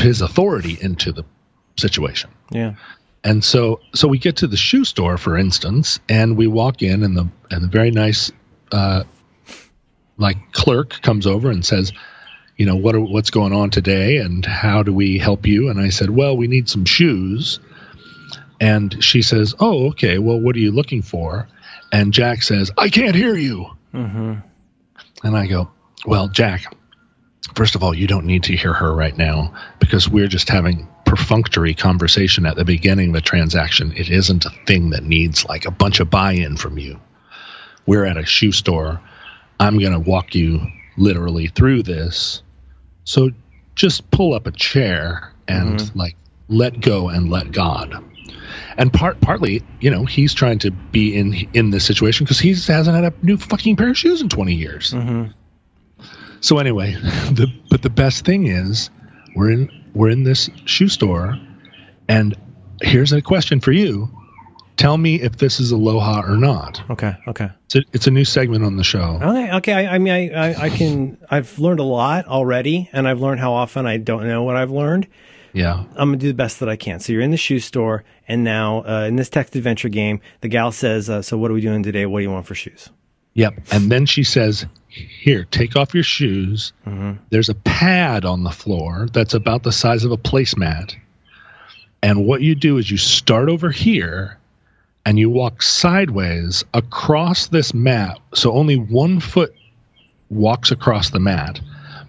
[SPEAKER 1] his authority into the situation
[SPEAKER 2] Yeah.
[SPEAKER 1] and so so we get to the shoe store, for instance, and we walk in and the and the very nice uh like clerk comes over and says, you know, what are, what's going on today and how do we help you? And I said, well, we need some shoes. And she says, "Oh, okay. Well, what are you looking for?" And Jack says, "I can't hear you."
[SPEAKER 2] Mm-hmm.
[SPEAKER 1] And I go, Well, Jack, first of all, you don't need to hear her right now because we're just having perfunctory conversation at the beginning of a transaction. It isn't a thing that needs like a bunch of buy in from you. We're at a shoe store. I'm going to walk you literally through this. So just pull up a chair and like let go and let God. And part partly, you know, he's trying to be in in this situation because he hasn't had a new fucking pair of shoes in 20 years.
[SPEAKER 2] Mm-hmm.
[SPEAKER 1] So anyway, the but the best thing is we're in we're in this shoe store, and here's a question for you. Tell me if this is aloha or not.
[SPEAKER 2] Okay. Okay.
[SPEAKER 1] It's a, it's a new segment on the show.
[SPEAKER 2] Okay. Okay. I, I mean, I, I, I can, I've learned a lot already and I've learned how often I don't know what I've learned.
[SPEAKER 1] Yeah.
[SPEAKER 2] I'm gonna do the best that I can. So you're in the shoe store, and now uh, in this text adventure game, the gal says, uh, "So what are we doing today? What do you want for shoes?"
[SPEAKER 1] Yep. And then she says, Here, take off your shoes. There's a pad on the floor that's about the size of a placemat. And what you do is you start over here and you walk sideways across this mat. So only one foot walks across the mat.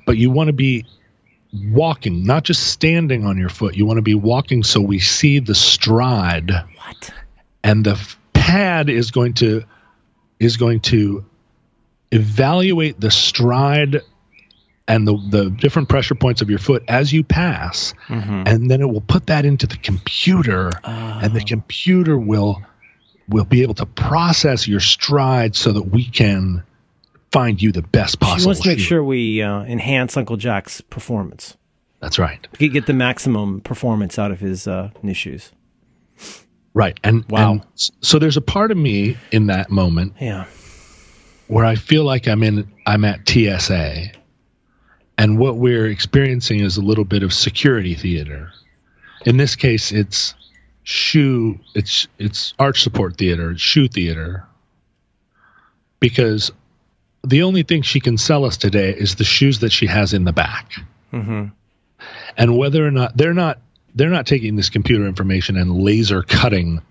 [SPEAKER 1] But you want to be walking, not just standing on your foot. You want to be walking so we see the stride.
[SPEAKER 2] What?
[SPEAKER 1] and the pad is going to is going to evaluate the stride and the, the different pressure points of your foot as you pass. Mm-hmm. And then it will put that into the computer. Oh. And the computer will will be able to process your stride so that we can find you the best possible
[SPEAKER 2] She wants to make
[SPEAKER 1] shoe.
[SPEAKER 2] sure we uh, enhance Uncle Jack's performance.
[SPEAKER 1] that's right
[SPEAKER 2] Get get the maximum performance out of his uh, new shoes.
[SPEAKER 1] right and
[SPEAKER 2] Wow.
[SPEAKER 1] and so there's a part of me in that moment
[SPEAKER 2] Yeah.
[SPEAKER 1] where I feel like I'm in I'm at TSA and what we're experiencing is a little bit of security theater. In this case it's shoe it's it's arch support theater, it's shoe theater. Because the only thing she can sell us today is the shoes that she has in the back.
[SPEAKER 2] Mm-hmm.
[SPEAKER 1] And whether or not they're not they're not taking this computer information and laser cutting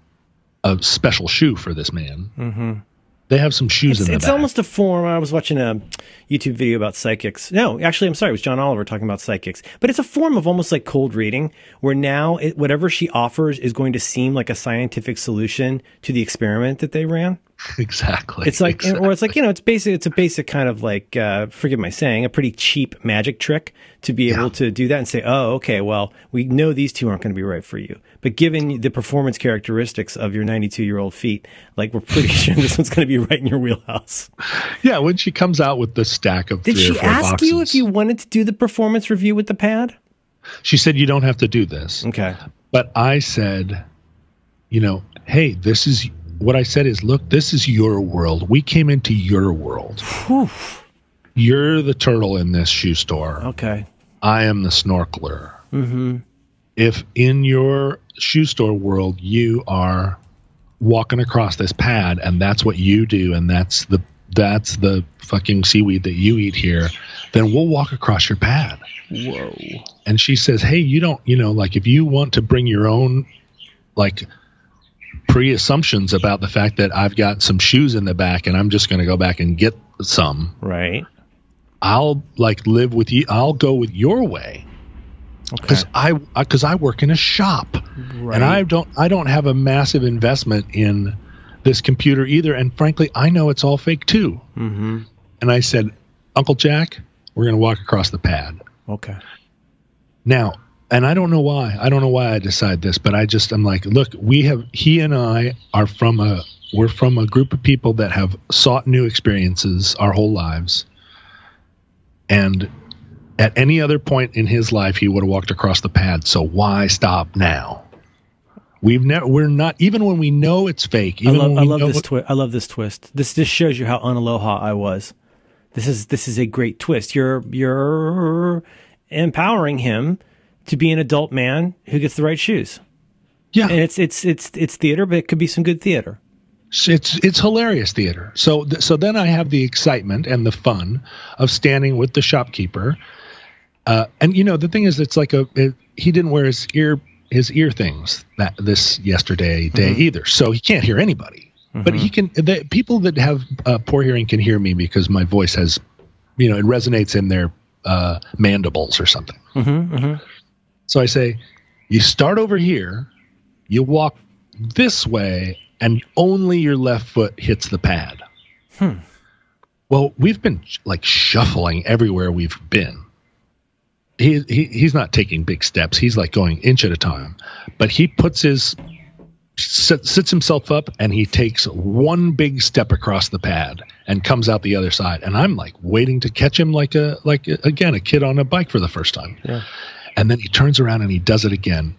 [SPEAKER 1] a special shoe for this man.
[SPEAKER 2] Mm-hmm.
[SPEAKER 1] They have some shoes
[SPEAKER 2] It's,
[SPEAKER 1] in the
[SPEAKER 2] it's
[SPEAKER 1] back.
[SPEAKER 2] almost a form. I was watching a YouTube video about psychics. No, actually, I'm sorry. It was John Oliver talking about psychics. But it's a form of almost like cold reading, where now it, whatever she offers is going to seem like a scientific solution to the experiment that they ran.
[SPEAKER 1] exactly.
[SPEAKER 2] It's like,
[SPEAKER 1] exactly.
[SPEAKER 2] or it's like you know, it's basic. It's a basic kind of like, uh, forgive my saying, a pretty cheap magic trick to be able to do that and say, oh, okay, well, we know these two aren't going to be right for you, but given the performance characteristics of your 92 year old feet, like we're pretty sure this one's going to be right in your wheelhouse.
[SPEAKER 1] yeah. When she comes out with the stack of
[SPEAKER 2] Did she ask
[SPEAKER 1] boxes,
[SPEAKER 2] you if you wanted to do the performance review with the pad?
[SPEAKER 1] She said you don't have to do this.
[SPEAKER 2] Okay.
[SPEAKER 1] But I said, you know, hey, this is what I said is, look, this is your world. We came into your world. You're the turtle in this shoe store.
[SPEAKER 2] Okay.
[SPEAKER 1] I am the snorkeler. Mm-hmm. If in your shoe store world you are walking across this pad and that's what you do and that's the that's the fucking seaweed that you eat here, then we'll walk across your pad.
[SPEAKER 2] Whoa.
[SPEAKER 1] And she says, "Hey, you don't, you know, like if you want to bring your own like pre-assumptions about the fact that I've got some shoes in the back and I'm just going to go back and get some,
[SPEAKER 2] Right.
[SPEAKER 1] I'll like live with you. I'll go with your way."
[SPEAKER 2] Okay.
[SPEAKER 1] because I because I work in a shop
[SPEAKER 2] Right.
[SPEAKER 1] and I don't I don't have a massive investment in this computer either. And frankly, I know it's all fake too.
[SPEAKER 2] mm-hmm.
[SPEAKER 1] And I said, Uncle Jack, we're going to walk across the pad
[SPEAKER 2] Okay.
[SPEAKER 1] now. And I don't know why. I don't know why I decide this, but I just I'm like, look, we have he and I are from a we're from a group of people that have sought new experiences our whole lives. And at any other point in his life, he would have walked across the pad. So why stop now? We've never. We're not even when we know it's fake.
[SPEAKER 2] I love, I love this twist. I love this twist. This this shows you how unaloha I was. This is this is a great twist. You're you're empowering him to be an adult man who gets the right shoes.
[SPEAKER 1] yeah,
[SPEAKER 2] And it's it's it's it's theater, but it could be some good theater.
[SPEAKER 1] it's it's hilarious theater. So th- so then I have the excitement and the fun of standing with the shopkeeper. Uh, and you know the thing is, it's like a it, he didn't wear his ear his ear things that this yesterday day either, so he can't hear anybody. But he can. The people that have uh, poor hearing can hear me because my voice has, you know, it resonates in their uh, mandibles or something. So I say, you start over here, you walk this way, and only your left foot hits the pad. Hmm. Well, we've been like shuffling everywhere we've been. He, he he's not taking big steps. He's like going inch at a time, but he puts his sit, sits himself up and he takes one big step across the pad and comes out the other side. And I'm like waiting to catch him like a like again a kid on a bike for the first time.
[SPEAKER 2] Yeah.
[SPEAKER 1] And then he turns around and he does it again.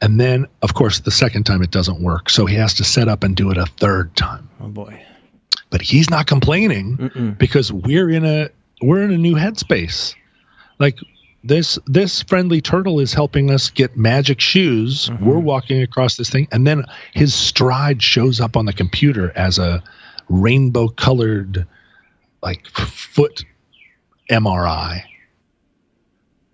[SPEAKER 1] And then, of course, the second time it doesn't work. So he has to set up and do it a third time.
[SPEAKER 2] Oh boy.
[SPEAKER 1] But he's not complaining because we're in a we're in a new headspace. Like this this friendly turtle is helping us get magic shoes. Mm-hmm. We're walking across this thing, and then his stride shows up on the computer as a rainbow colored like foot MRI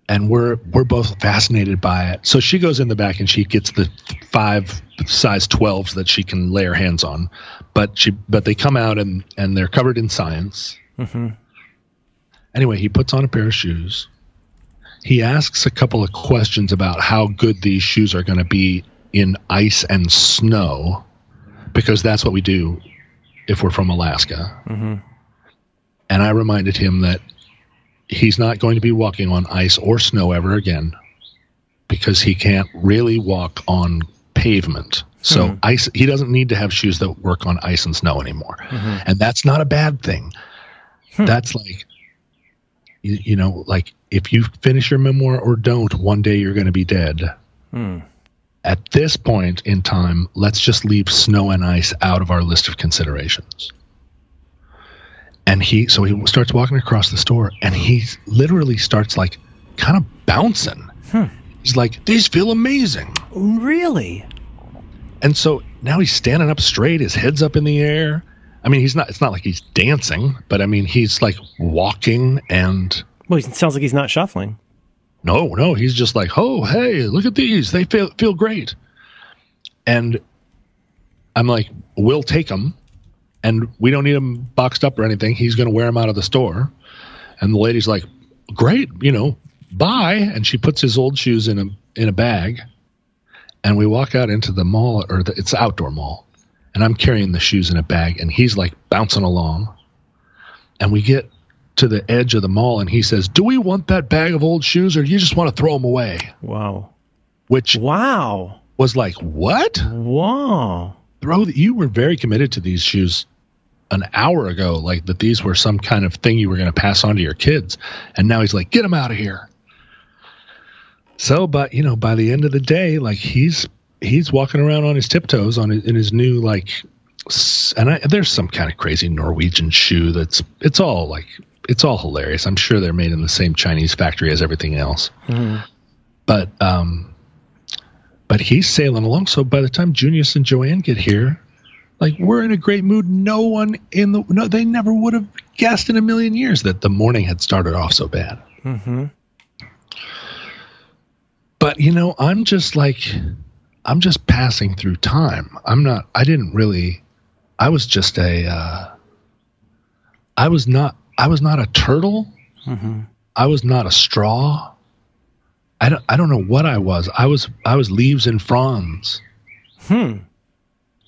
[SPEAKER 1] and we're we're both fascinated by it. So she goes in the back and she gets the five size 12s that she can lay her hands on, but she but they come out and and they're covered in science. Mm-hmm. Anyway, he puts on a pair of shoes. He asks a couple of questions about how good these shoes are going to be in ice and snow, because that's what we do if we're from Alaska. Mm-hmm. And I reminded him that he's not going to be walking on ice or snow ever again because he can't really walk on pavement. So hmm. ice he doesn't need to have shoes that work on ice and snow anymore. Mm-hmm. And that's not a bad thing. Hmm. That's like you, you know, like if you finish your memoir or don't, one day you're going to be dead. Hmm. At this point in time, let's just leave snow and ice out of our list of considerations and he so he starts walking across the store and he literally starts like kind of bouncing hmm. he's like these feel amazing.
[SPEAKER 2] Really?
[SPEAKER 1] and so now he's standing up straight his head's up in the air. I mean he's not it's not like he's dancing but i mean he's like walking and
[SPEAKER 2] Well, it sounds like he's not shuffling.
[SPEAKER 1] no no he's just like oh hey look at these. They feel feel great. And i'm like we'll take them and we don't need him boxed up or anything. He's going to wear them out of the store. And the lady's like, "Great, you know, bye." And she puts his old shoes in a in a bag, and we walk out into the mall or the, it's the outdoor mall, and I'm carrying the shoes in a bag, and he's like bouncing along. And we get to the edge of the mall, and he says, "Do we want that bag of old shoes, or do you just want to throw them away?"
[SPEAKER 2] Wow.
[SPEAKER 1] Which
[SPEAKER 2] Wow.
[SPEAKER 1] was like, "What?
[SPEAKER 2] Wow.
[SPEAKER 1] Throw the, you were very committed to these shoes." An hour ago, like that, these were some kind of thing you were going to pass on to your kids, and now he's like, "Get them out of here." So, but you know, by the end of the day, like he's he's walking around on his tiptoes on his, in his new like, and I, there's some kind of crazy Norwegian shoe that's it's all like it's all hilarious. I'm sure they're made in the same Chinese factory as everything else, but um, but he's sailing along. So by the time Junius and Joanne get here, like we're in a great mood. No one in the no, they never would have guessed in a million years that the morning had started off so bad.
[SPEAKER 2] Mm-hmm.
[SPEAKER 1] but you know i'm just like i'm just passing through time i'm not i didn't really i was just a uh i was not i was not a turtle
[SPEAKER 2] Mm-hmm.
[SPEAKER 1] i was not a straw i don't i don't know what i was i was i was leaves and fronds
[SPEAKER 2] Hmm.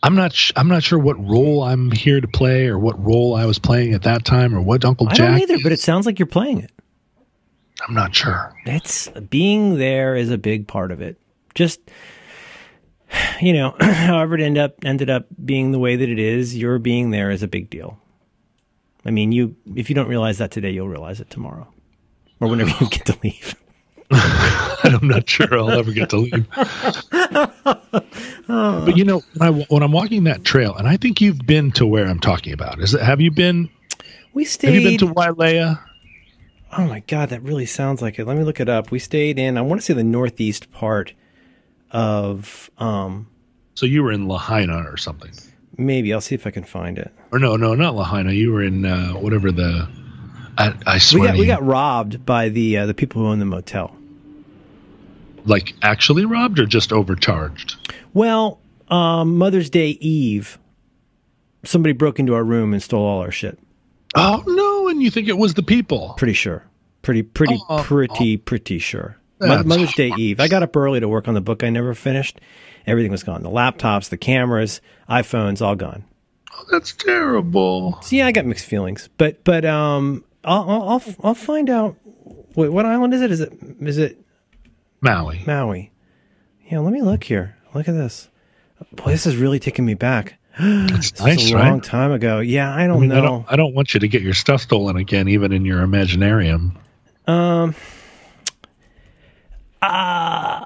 [SPEAKER 1] I'm not sh- i'm not sure what role i'm here to play or what role i was playing at that time or what uncle Jack.
[SPEAKER 2] I don't either, but it sounds like you're playing it.
[SPEAKER 1] i'm not sure
[SPEAKER 2] It's being there is a big part of it. Just you know, however it end up ended up being the way that it is, your being there is a big deal. I mean, you if you don't realize that today, you'll realize it tomorrow, or whenever you get to leave.
[SPEAKER 1] I'm not sure I'll ever get to leave. but you know, when, I, when I'm walking that trail, and I think you've been to where I'm talking about. Is it, have you been?
[SPEAKER 2] We stayed.
[SPEAKER 1] Have you been to Wailea?
[SPEAKER 2] oh my god, that really sounds like it. Let me look it up. We stayed in. I want to say the northeast part of. um
[SPEAKER 1] So you were in Lahaina or something,
[SPEAKER 2] Maybe I'll see if I can find it.
[SPEAKER 1] or no, no, not Lahaina. You were in uh, whatever the. I, I
[SPEAKER 2] We
[SPEAKER 1] swear,
[SPEAKER 2] got
[SPEAKER 1] to
[SPEAKER 2] we got robbed by the uh, the people who own the motel.
[SPEAKER 1] like actually robbed or just overcharged.
[SPEAKER 2] Well, um, Mother's Day Eve, somebody broke into our room and stole all our shit.
[SPEAKER 1] Oh no! And you think it was the people?
[SPEAKER 2] Pretty sure. Pretty, pretty,
[SPEAKER 1] Oh,
[SPEAKER 2] pretty, pretty sure.
[SPEAKER 1] That's
[SPEAKER 2] Mother's Day Eve. I got up early to work on the book I never finished. Everything was gone. The laptops, the cameras, iPhones, all gone.
[SPEAKER 1] Oh, that's terrible.
[SPEAKER 2] So yeah, I got mixed feelings. But but um, I'll I'll I'll, I'll find out. Wait, what island is it? Is it is it
[SPEAKER 1] Maui.
[SPEAKER 2] Maui? Yeah, let me look here. Look at this. Boy, this is really taking me back.
[SPEAKER 1] It's
[SPEAKER 2] This
[SPEAKER 1] nice,
[SPEAKER 2] a
[SPEAKER 1] right?
[SPEAKER 2] long time ago. Yeah, I don't
[SPEAKER 1] I mean,
[SPEAKER 2] know.
[SPEAKER 1] I don't. I don't want you to get your stuff stolen again, even in your imaginarium.
[SPEAKER 2] Um, uh,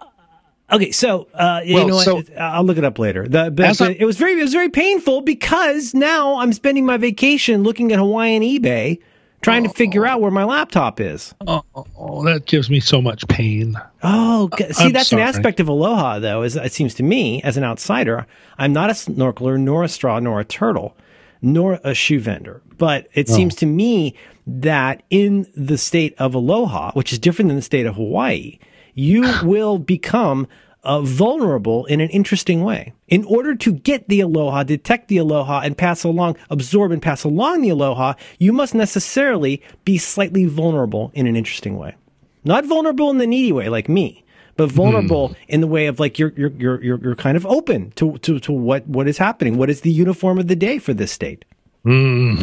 [SPEAKER 2] okay, so uh, you
[SPEAKER 1] Well,
[SPEAKER 2] know what?
[SPEAKER 1] Uh,
[SPEAKER 2] I'll look it up later. The, but the- it was very it was very painful because now I'm spending my vacation looking at Hawaiian eBay, trying to figure out where my laptop is.
[SPEAKER 1] Oh, oh, that gives me so much pain.
[SPEAKER 2] Oh, uh, g- see,
[SPEAKER 1] I'm
[SPEAKER 2] that's
[SPEAKER 1] sorry.
[SPEAKER 2] an aspect of aloha, though. As it seems to me, as an outsider, I'm not a snorkeler, nor a straw, nor a turtle, nor a shoe vendor. But it oh. seems to me that in the state of aloha, which is different than the state of Hawaii, you will become uh, vulnerable in an interesting way. In order to get the aloha, detect the aloha, and pass along, absorb and pass along the aloha, you must necessarily be slightly vulnerable in an interesting way. Not vulnerable in the needy way, like me, but vulnerable in the way of like you're you're you're you're, you're kind of open to, to to what what is happening. What is the uniform of the day for this state?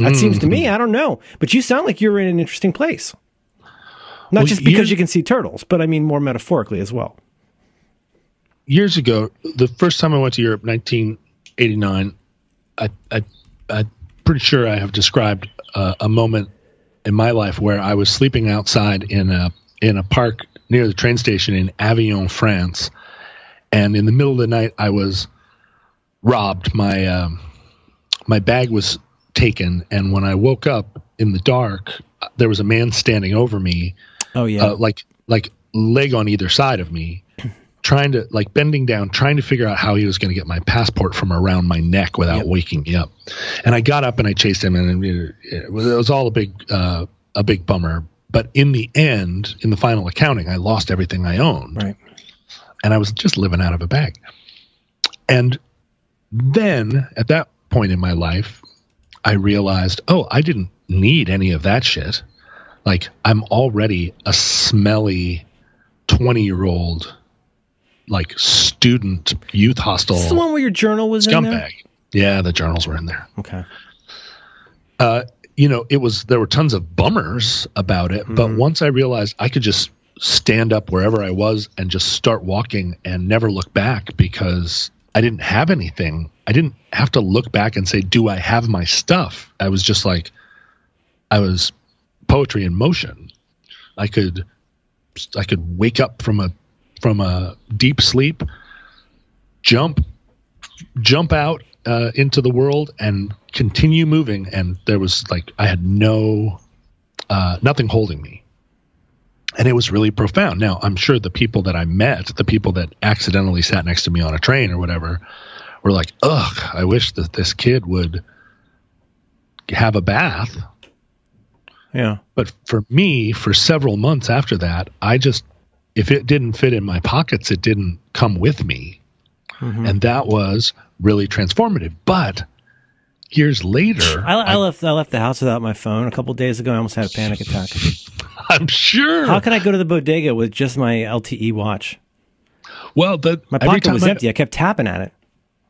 [SPEAKER 2] That seems to me. I don't know, but you sound like you're in an interesting place. Not
[SPEAKER 1] Well,
[SPEAKER 2] just because you can see turtles, but I mean more metaphorically as well.
[SPEAKER 1] Years ago, the first time I went to Europe, 1989, I, I, I'm pretty sure I have described uh, a moment in my life where I was sleeping outside in a in a park near the train station in Avignon, France, and in the middle of the night, I was robbed. My um, my bag was taken, and when I woke up in the dark, there was a man standing over me,
[SPEAKER 2] Oh yeah,
[SPEAKER 1] uh, like like leg on either side of me, trying to like bending down, trying to figure out how he was going to get my passport from around my neck without
[SPEAKER 2] Yep.
[SPEAKER 1] waking me up. And I got up and I chased him, and it, was, it was all a big uh, a big bummer. But in the end, in the final accounting, I lost everything I owned
[SPEAKER 2] right.
[SPEAKER 1] and I was just living out of a bag. And then at that point in my life, I realized, oh, I didn't need any of that shit. Like I'm already a smelly 20 year old, like student youth hostel
[SPEAKER 2] is the one where your journal was in there.
[SPEAKER 1] scumbag. Yeah, the journals were in there.
[SPEAKER 2] Okay.
[SPEAKER 1] Uh, you know, it was there were tons of bummers about it, but once I realized I could just stand up wherever I was and just start walking and never look back because I didn't have anything. I didn't have to look back and say, "Do I have my stuff?" I was just like I was poetry in motion. I could I could wake up from a from a deep sleep, jump jump out uh, into the world and continue moving. And there was like i had no uh, nothing holding me. And it was really profound. Now i'm sure the people that i met the people that accidentally sat next to me on a train or whatever were like ugh i wish that this kid would have a bath.
[SPEAKER 2] Yeah.
[SPEAKER 1] but for me for several months after that i just if it didn't fit in my pockets it didn't come with me and that was really transformative but years later
[SPEAKER 2] I, I left I left the house without my phone a couple days ago. I almost had a panic attack.
[SPEAKER 1] i'm sure
[SPEAKER 2] How can I go to the bodega with just my LTE watch?
[SPEAKER 1] well the
[SPEAKER 2] My pocket was
[SPEAKER 1] I,
[SPEAKER 2] empty. I kept tapping at it.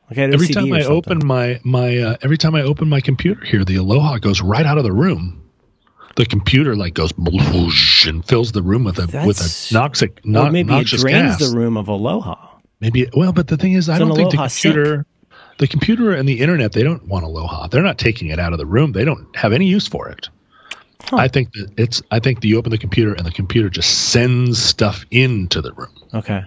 [SPEAKER 2] Like I
[SPEAKER 1] every time i
[SPEAKER 2] something.
[SPEAKER 1] open my my uh, every time i open my computer here the aloha goes right out of the room the computer like goes and fills the room with a with
[SPEAKER 2] That's-
[SPEAKER 1] a noxic
[SPEAKER 2] Or
[SPEAKER 1] no,
[SPEAKER 2] maybe it drains
[SPEAKER 1] gas.
[SPEAKER 2] the room of Aloha.
[SPEAKER 1] Maybe well, but the thing is, I
[SPEAKER 2] It's an
[SPEAKER 1] don't think the
[SPEAKER 2] Aloha sink.
[SPEAKER 1] computer, the computer and the internet, they don't want Aloha. They're not taking it out of the room. They don't have any use for it. I think that it's. I think that you open the computer and the computer just sends stuff into the room.
[SPEAKER 2] Okay.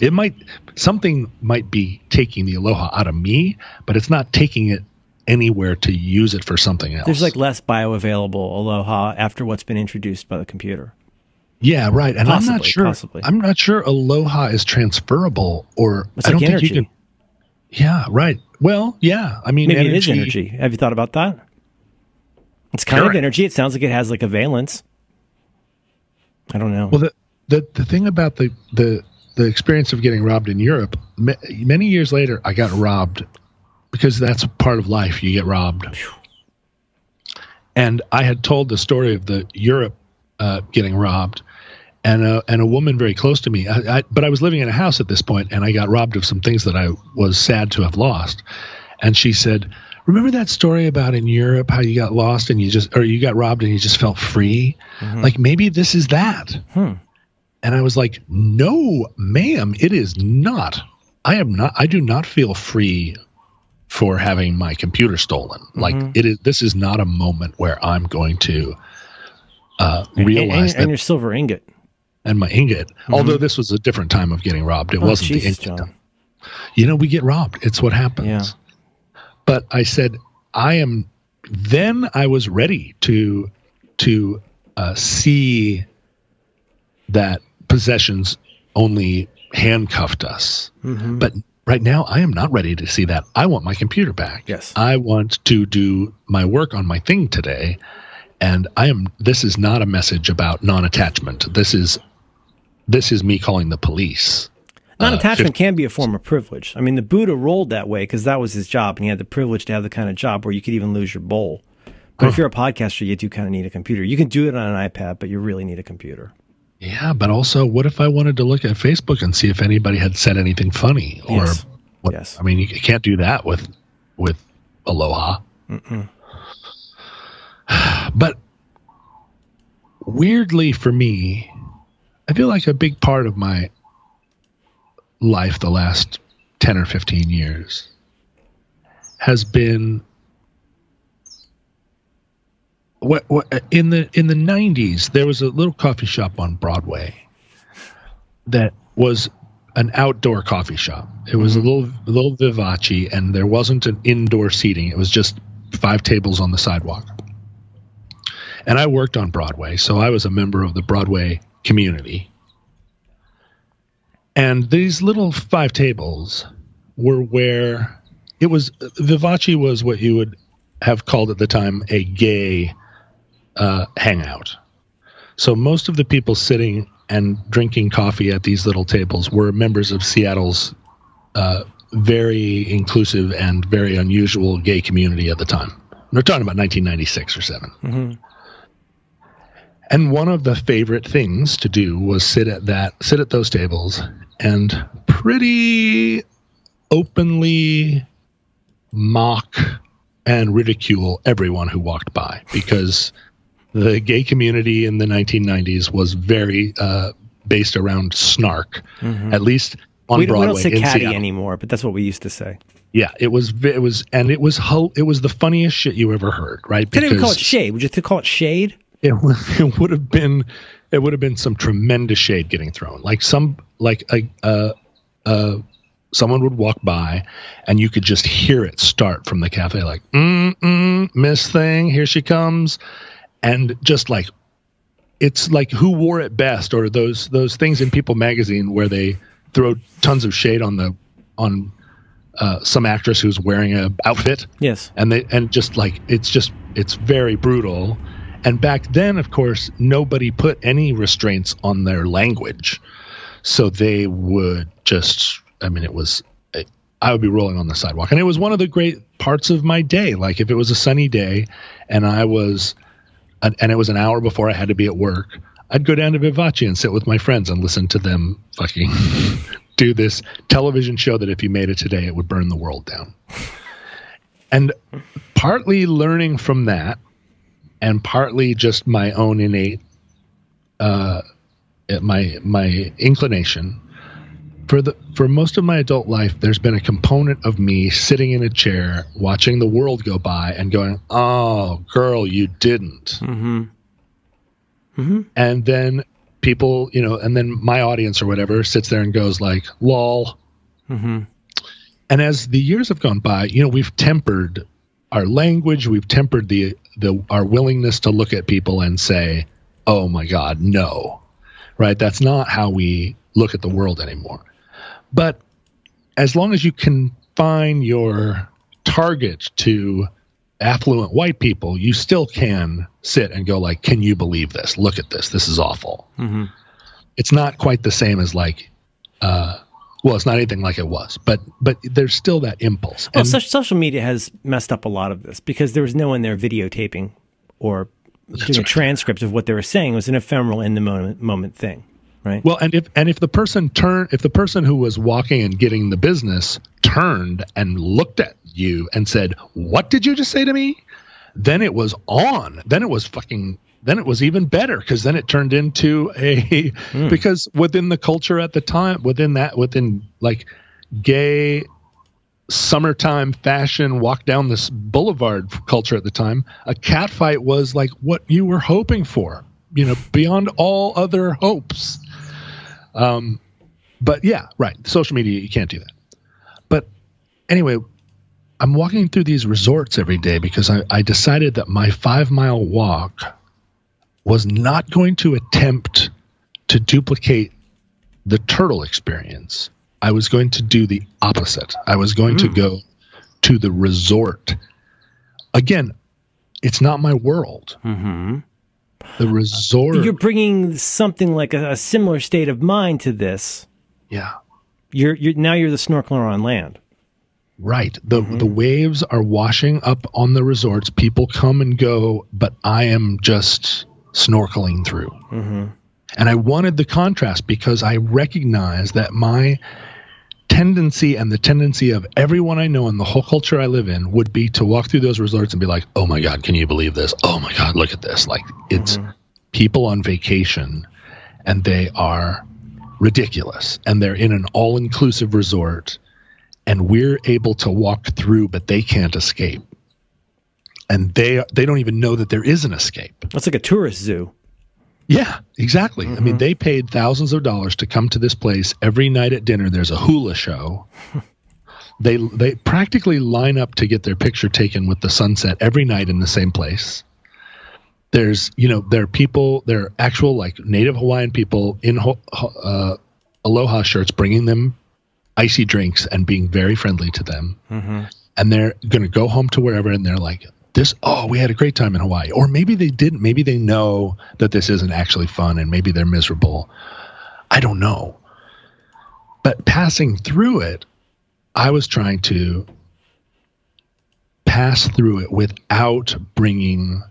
[SPEAKER 1] It might something might be taking the Aloha out of me, but it's not taking it anywhere to use it for something else.
[SPEAKER 2] There's like less bioavailable Aloha after what's been introduced by the computer.
[SPEAKER 1] yeah, right. And I'm not sure.
[SPEAKER 2] possibly.
[SPEAKER 1] I'm not sure Aloha is transferable or
[SPEAKER 2] It's
[SPEAKER 1] I
[SPEAKER 2] like
[SPEAKER 1] don't
[SPEAKER 2] energy.
[SPEAKER 1] think you can. Yeah, right. Well, yeah. I mean,
[SPEAKER 2] Maybe it is energy. Have you thought about that? It's kind of energy. It sounds like it has like a valence. I don't know.
[SPEAKER 1] Well, the, the the thing about the the the experience of getting robbed in Europe, ma- many years later, I got robbed because that's part of life. You get robbed, and I had told the story of the Europe uh, getting robbed, and a, and a woman very close to me. I, I, but I was living in a house at this point, and I got robbed of some things that I was sad to have lost. And she said, "Remember that story about in Europe how you got lost and you just, or you got robbed and you just felt free? Mm-hmm. Like maybe this is that." Hmm. And I was like, "No, ma'am, it is not. I am not. I do not feel free for having my computer stolen. Like it is. This is not a moment where I'm going to uh,
[SPEAKER 2] And-
[SPEAKER 1] realize
[SPEAKER 2] and, and
[SPEAKER 1] that
[SPEAKER 2] your silver ingot.
[SPEAKER 1] and my ingot. Although this was a different time of getting robbed, it
[SPEAKER 2] Oh,
[SPEAKER 1] wasn't
[SPEAKER 2] Jesus,
[SPEAKER 1] the ingot. You know, we get robbed. It's what happens.
[SPEAKER 2] Yeah.
[SPEAKER 1] But I said, I am. Then I was ready to to uh, see that possessions only handcuffed us.
[SPEAKER 2] Mm-hmm.
[SPEAKER 1] But right now, I am not ready to see that. I want my computer back.
[SPEAKER 2] Yes.
[SPEAKER 1] I want to do my work on my thing today. And I am. This is not a message about non-attachment. This is this is me calling the police.
[SPEAKER 2] Uh, non-attachment
[SPEAKER 1] fif-
[SPEAKER 2] can be a form of privilege. I mean, the Buddha rolled that way because that was his job, and he had the privilege to have the kind of job where you could even lose your bowl. But if you're a podcaster, you do kind of need a computer. You can do it on an iPad, but you really need a computer.
[SPEAKER 1] Yeah, but also, what if I wanted to look at Facebook and see if anybody had said anything funny or
[SPEAKER 2] Yes.
[SPEAKER 1] what?
[SPEAKER 2] Yes.
[SPEAKER 1] I mean, you can't do that with with Aloha. But weirdly, for me, I feel like a big part of my life the last ten or fifteen years has been what, what in the in the 90s there was a little coffee shop on Broadway that was an outdoor coffee shop. It was a mm-hmm. little a little vivace and there wasn't an indoor seating. It was just five tables on the sidewalk. And I worked on Broadway, so I was a member of the Broadway community. And these little five tables were where it was Vivace was what you would have called at the time a gay uh, hangout. So most of the people sitting and drinking coffee at these little tables were members of Seattle's uh, very inclusive and very unusual gay community at the time. We're talking about 1996 or 7 And one of the favorite things to do was sit at that sit at those tables and pretty openly mock and ridicule everyone who walked by because the gay community in the 1990s was very uh, based around snark, at least on
[SPEAKER 2] we,
[SPEAKER 1] Broadway
[SPEAKER 2] we don't say catty anymore, but that's what we used to say.
[SPEAKER 1] Yeah, it was it was and it was it was the funniest shit you ever heard, right?
[SPEAKER 2] Couldn't even call it shade. Would you call it shade?
[SPEAKER 1] it, would- it would have been it would have been some tremendous shade getting thrown like some like a uh uh someone would walk by and you could just hear it start from the cafe like mm mm miss thing here she comes and just like it's like who wore it best or those those things in people magazine where they throw tons of shade on the on uh, some actress who's wearing a outfit.
[SPEAKER 2] Yes.
[SPEAKER 1] and they and just like it's just it's very brutal. And back then of course nobody put any restraints on their language. So they would just i mean it was i would be rolling on the sidewalk. And it was one of the great parts of my day. Like if it was a sunny day and i was and it was an hour before i had to be at work. I'd go down to vivace and sit with my friends and listen to them fucking do this television show that if you made it today it would burn the world down. And partly learning from that and partly just my own innate uh my my inclination for the for most of my adult life there's been a component of me sitting in a chair watching the world go by and going oh girl you didn't mm-hmm. Mm-hmm. and then people you know and then my audience or whatever sits there and goes like lol mm-hmm. and as the years have gone by, you know, we've tempered our language, we've tempered the the our willingness to look at people and say, "Oh my god, no." Right? That's not how we look at the world anymore. But as long as you confine your target to affluent white people, you still can sit and go like, "Can you believe this? Look at this. This is awful." It's not quite the same as like uh well, it's not anything like it was, but but there's still that impulse.
[SPEAKER 2] Well,
[SPEAKER 1] And-
[SPEAKER 2] so- social media has messed up a lot of this because there was no one there videotaping or doing a transcript of what they were saying. It was an ephemeral in the moment moment thing, right?
[SPEAKER 1] Well, and if and if the person turned, if the person who was walking and getting the business turned and looked at you and said, "What did you just say to me?" Then it was on. Then it was fucking. Then it was even better because then it turned into a hmm. because within the culture at the time, within that, within like gay summertime fashion walk down this boulevard culture at the time, a cat fight was like what you were hoping for, you know, beyond all other hopes. Um, but yeah, right. Social media, you can't do that. But anyway, I'm walking through these resorts every day because I, I decided that my five mile walk was not going to attempt to duplicate the turtle experience. I was going to do the opposite. I was going to go to the resort. Again, it's not my world. Mm-hmm. The resort.
[SPEAKER 2] You're bringing something like a, a similar state of mind to this.
[SPEAKER 1] yeah.
[SPEAKER 2] You're, you're now you're the snorkeler on land.
[SPEAKER 1] Right. The mm-hmm. the waves are washing up on the resorts. People come and go, but I am just snorkeling through. Mm-hmm. And I wanted the contrast because I recognize that my tendency and the tendency of everyone I know and the whole culture I live in would be to walk through those resorts and be like, "Oh my god, can you believe this? Oh my god, look at this!" Like it's mm-hmm. people on vacation, and they are ridiculous, and they're in an all-inclusive resort and we're able to walk through but they can't escape and they they don't even know that there is an escape
[SPEAKER 2] That's like a tourist zoo.
[SPEAKER 1] Yeah exactly. I mean they paid thousands of dollars to come to this place every night at dinner. There's a hula show. They they practically line up to get their picture taken with the sunset every night in the same place. There's you know there are people there are actual like native hawaiian people in uh, aloha shirts bringing them icy drinks and being very friendly to them. And they're going to go home to wherever and they're like this oh we had a great time in hawaii or maybe they didn't maybe they know that this isn't actually fun and maybe they're miserable i don't know but passing through it i was trying to pass through it without bringing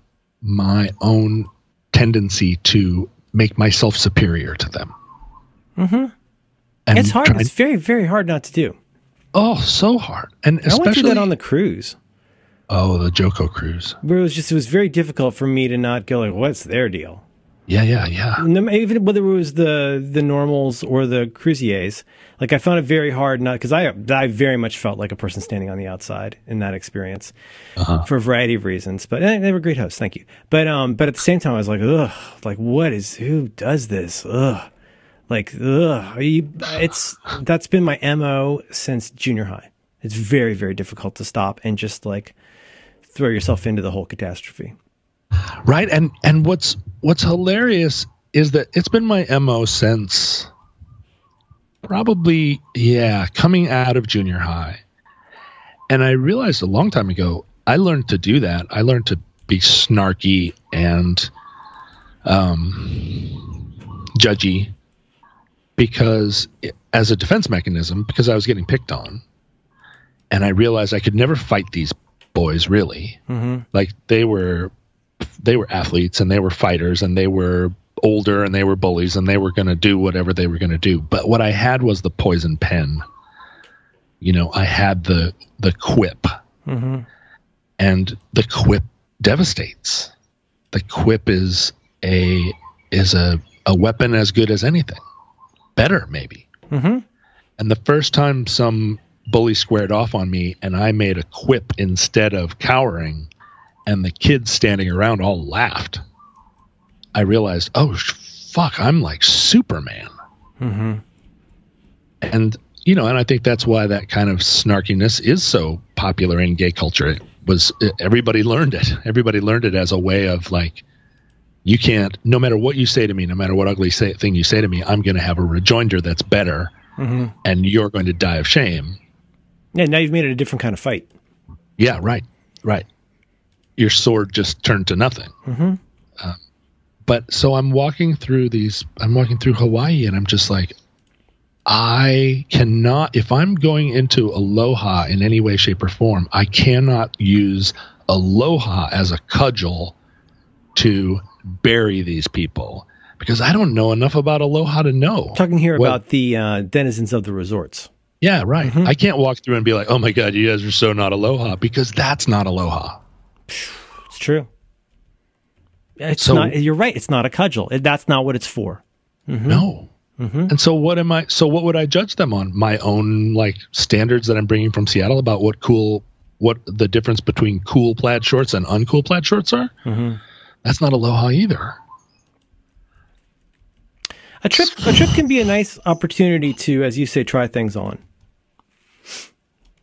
[SPEAKER 1] my own tendency to make myself superior to them mm-hmm.
[SPEAKER 2] It's hard.
[SPEAKER 1] trying-
[SPEAKER 2] It's very, very hard not to do.
[SPEAKER 1] oh, so hard. And
[SPEAKER 2] I went
[SPEAKER 1] especially
[SPEAKER 2] through that on the cruise.
[SPEAKER 1] Oh, the JoCo cruise.
[SPEAKER 2] Where it was just it was very difficult for me to not go like, what's their deal?
[SPEAKER 1] Yeah, yeah, yeah.
[SPEAKER 2] No, even whether it was the the normals or the cruisiers, like I found it very hard not because I I very much felt like a person standing on the outside in that experience for a variety of reasons. But eh, they were great hosts, thank you. But um, but at the same time, I was like, ugh, like what is who does this? Ugh, like ugh, are you, it's that's been my mo since junior high. It's very very difficult to stop and just like throw yourself into the whole catastrophe.
[SPEAKER 1] Right. And and what's what's hilarious is that it's been my MO since probably yeah, coming out of junior high. And I realized a long time ago, I learned to do that. I learned to be snarky and um judgy because as a defense mechanism because I was getting picked on. And I realized I could never fight these boys really. Like they were they were athletes and they were fighters and they were older and they were bullies and they were going to do whatever they were going to do. But what I had was the poison pen. You know, I had the the quip, and the quip devastates. The quip is a is a a weapon as good as anything, better maybe.
[SPEAKER 2] Mm-hmm.
[SPEAKER 1] And the first time some bully squared off on me and I made a quip instead of cowering, and the kids standing around all laughed, I realized, oh, fuck, I'm like Superman.
[SPEAKER 2] Mm-hmm.
[SPEAKER 1] And, you know, and I think that's why that kind of snarkiness is so popular in gay culture. It was, it, everybody learned it. Everybody learned it as a way of like, you can't, no matter what you say to me, no matter what ugly say, thing you say to me, I'm going to have a rejoinder that's better
[SPEAKER 2] Mm-hmm.
[SPEAKER 1] and you're going to die of shame.
[SPEAKER 2] Yeah, now you've made it a different kind of fight.
[SPEAKER 1] Yeah, right, right. Your sword just turned to nothing.
[SPEAKER 2] Mm-hmm.
[SPEAKER 1] Uh, but so I'm walking through these. I'm walking through Hawaii, and I'm just like, I cannot. If I'm going into aloha in any way, shape, or form, I cannot use aloha as a cudgel to bury these people because I don't know enough about aloha to know.
[SPEAKER 2] Talking here
[SPEAKER 1] what-
[SPEAKER 2] about the uh, denizens of the resorts.
[SPEAKER 1] Yeah, right. Mm-hmm. I can't walk through and be like, "Oh my god, you guys are so not aloha," because that's not aloha.
[SPEAKER 2] It's true. It's
[SPEAKER 1] So-
[SPEAKER 2] not. You're right. It's not a cudgel. It- That's not what it's for. Mm-hmm.
[SPEAKER 1] No. Mm-hmm. And so what am I so what would I judge them on? My own like standards that I'm bringing from Seattle about what cool what the difference between cool plaid shorts and uncool plaid shorts are? That's not aloha either.
[SPEAKER 2] A trip. A trip can be a nice opportunity to, as you say, try things on.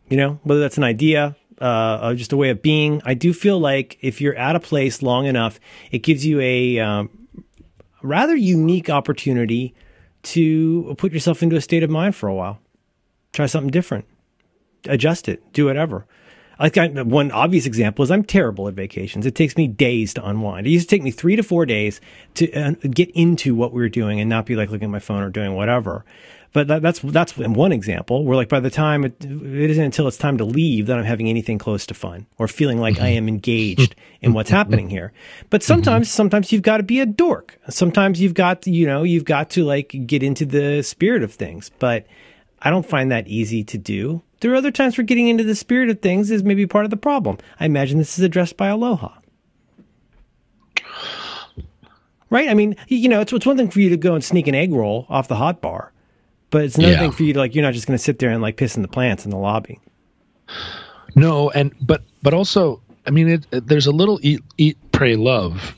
[SPEAKER 2] You know, whether that's an idea, uh, just a way of being. I do feel like if you're at a place long enough, it gives you a um, rather unique opportunity to put yourself into a state of mind for a while. Try something different, adjust it, do whatever. Like I, one obvious example is I'm terrible at vacations. It takes me days to unwind. It used to take me three to four days to uh, get into what we were doing and not be like looking at my phone or doing whatever. But that, that's that's one example where like by the time it, it isn't until it's time to leave that I'm having anything close to fun or feeling like I am engaged in what's happening here. But sometimes sometimes you've got to be a dork. Sometimes you've got you know you've got to like get into the spirit of things. But I don't find that easy to do. There are other times where getting into the spirit of things is maybe part of the problem. I imagine this is addressed by Aloha. Right? I mean, you know, it's, it's one thing for you to go and sneak an egg roll off the hot bar, but it's another
[SPEAKER 1] Yeah.
[SPEAKER 2] thing for you to like, you're not just going to sit there and like piss in the plants in the lobby.
[SPEAKER 1] No, and but but also, I mean, it, it- there's a little eat eat pray love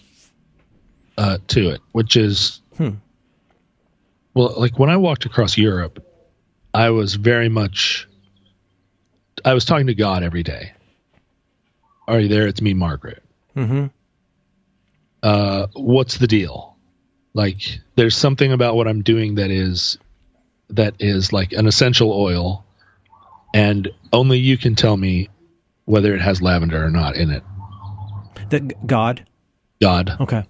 [SPEAKER 1] uh, to it, which is hmm. well, like when I walked across Europe, I was very much I was talking to God every day. Are you there? It's me, Margaret.
[SPEAKER 2] Mm-hmm.
[SPEAKER 1] Uh, what's the deal? Like, there's something about what I'm doing that is that is like an essential oil, and only you can tell me whether it has lavender or not in it.
[SPEAKER 2] The God.
[SPEAKER 1] God.
[SPEAKER 2] Okay.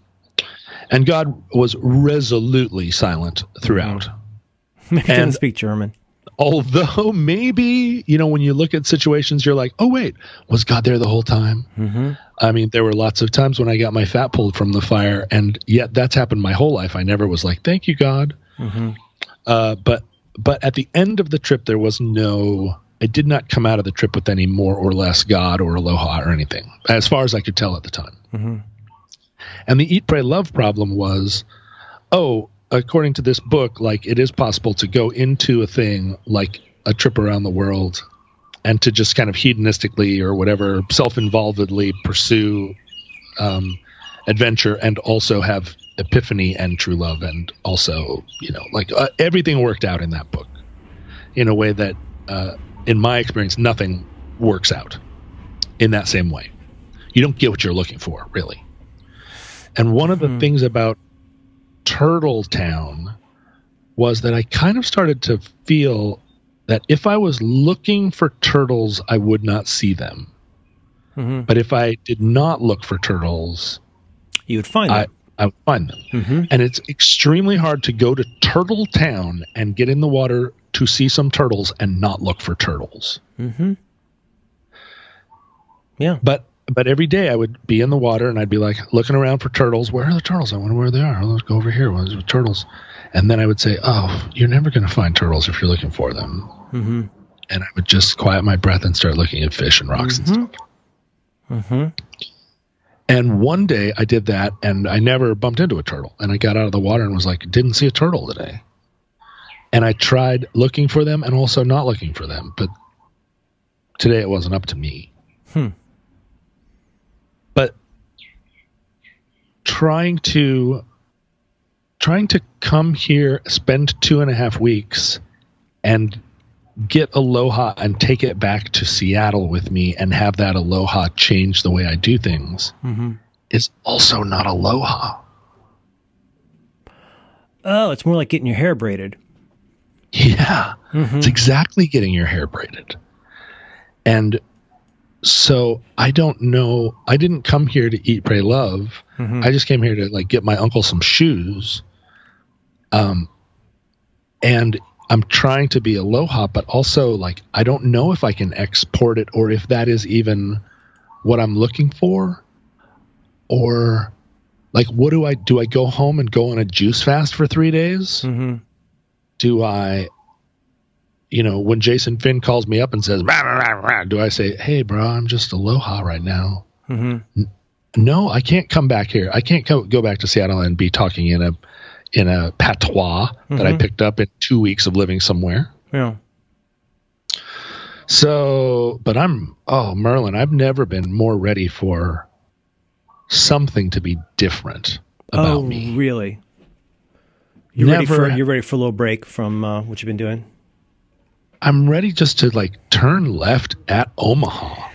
[SPEAKER 1] And God was resolutely silent throughout.
[SPEAKER 2] Couldn't
[SPEAKER 1] And-
[SPEAKER 2] speak German.
[SPEAKER 1] Although maybe, you know, when you look at situations, you're like, oh, wait, was God there the whole time?
[SPEAKER 2] Mm-hmm.
[SPEAKER 1] I mean, there were lots of times when I got my fat pulled from the fire, and yet that's happened my whole life. I never was like, thank you, God.
[SPEAKER 2] Mm-hmm.
[SPEAKER 1] Uh, but but at the end of the trip, there was no I did not come out of the trip with any more or less God or aloha or anything, as far as I could tell at the time.
[SPEAKER 2] Mm-hmm.
[SPEAKER 1] And the eat, pray, love problem was, oh, according to this book, like it is possible to go into a thing like a trip around the world and to just kind of hedonistically or whatever self-involvedly pursue um, adventure and also have epiphany and true love and also you know like uh, everything worked out in that book in a way that uh, in my experience nothing works out in that same way you don't get what you're looking for really and one of the
[SPEAKER 2] Hmm.
[SPEAKER 1] things about turtle town was that i kind of started to feel that if i was looking for turtles i would not see them
[SPEAKER 2] hmm
[SPEAKER 1] but if i did not look for turtles
[SPEAKER 2] You would find
[SPEAKER 1] I,
[SPEAKER 2] that.
[SPEAKER 1] I would find them.
[SPEAKER 2] hmm
[SPEAKER 1] And it's extremely hard to go to Turtle Town and get in the water to see some turtles and not look for turtles.
[SPEAKER 2] hmm Yeah.
[SPEAKER 1] But but every day I would be in the water and I'd be like looking around for turtles. Where are the turtles? I wonder where they are. Let's go over here. Where's the turtles? And then I would say, "Oh, you're never going to find turtles if you're looking for them."
[SPEAKER 2] Mm-hmm.
[SPEAKER 1] And I would just quiet my breath and start looking at fish and rocks and stuff.
[SPEAKER 2] Mm-hmm.
[SPEAKER 1] And one day I did that and I never bumped into a turtle. And I got out of the water and was like, didn't see a turtle today. And I tried looking for them and also not looking for them. But today it wasn't up to me.
[SPEAKER 2] Hmm.
[SPEAKER 1] But trying to trying to come here, spend two and a half weeks and get aloha and take it back to Seattle with me and have that aloha change the way I do things
[SPEAKER 2] hmm
[SPEAKER 1] is also not aloha.
[SPEAKER 2] Oh, it's more like getting your hair braided.
[SPEAKER 1] Yeah.
[SPEAKER 2] Mhm.
[SPEAKER 1] It's exactly getting your hair braided. And so I don't know. I didn't come here to eat, pray, love.
[SPEAKER 2] Mhm.
[SPEAKER 1] I just came here to like get my uncle some shoes. Um, and I'm trying to be aloha, but also like I don't know if I can export it or if that is even what I'm looking for, or like what do I do? I go home and go on a juice fast for three days?
[SPEAKER 2] Mhm.
[SPEAKER 1] Do I, you know, when Jason Finn calls me up and says, rah, rah, rah, do I say, hey, bro, I'm just aloha right now?
[SPEAKER 2] Mhm.
[SPEAKER 1] no, I can't come back here. I can't go, go back to Seattle and be talking in a in a patois that I
[SPEAKER 2] Mhm.
[SPEAKER 1] picked up in two weeks of living somewhere.
[SPEAKER 2] Yeah.
[SPEAKER 1] So, but I'm oh Merlin, I've never been more ready for something to be different about
[SPEAKER 2] oh,
[SPEAKER 1] me.
[SPEAKER 2] really? You're ready for you're ready for a little break from uh, what you've been doing.
[SPEAKER 1] I'm ready just to like turn left at Omaha.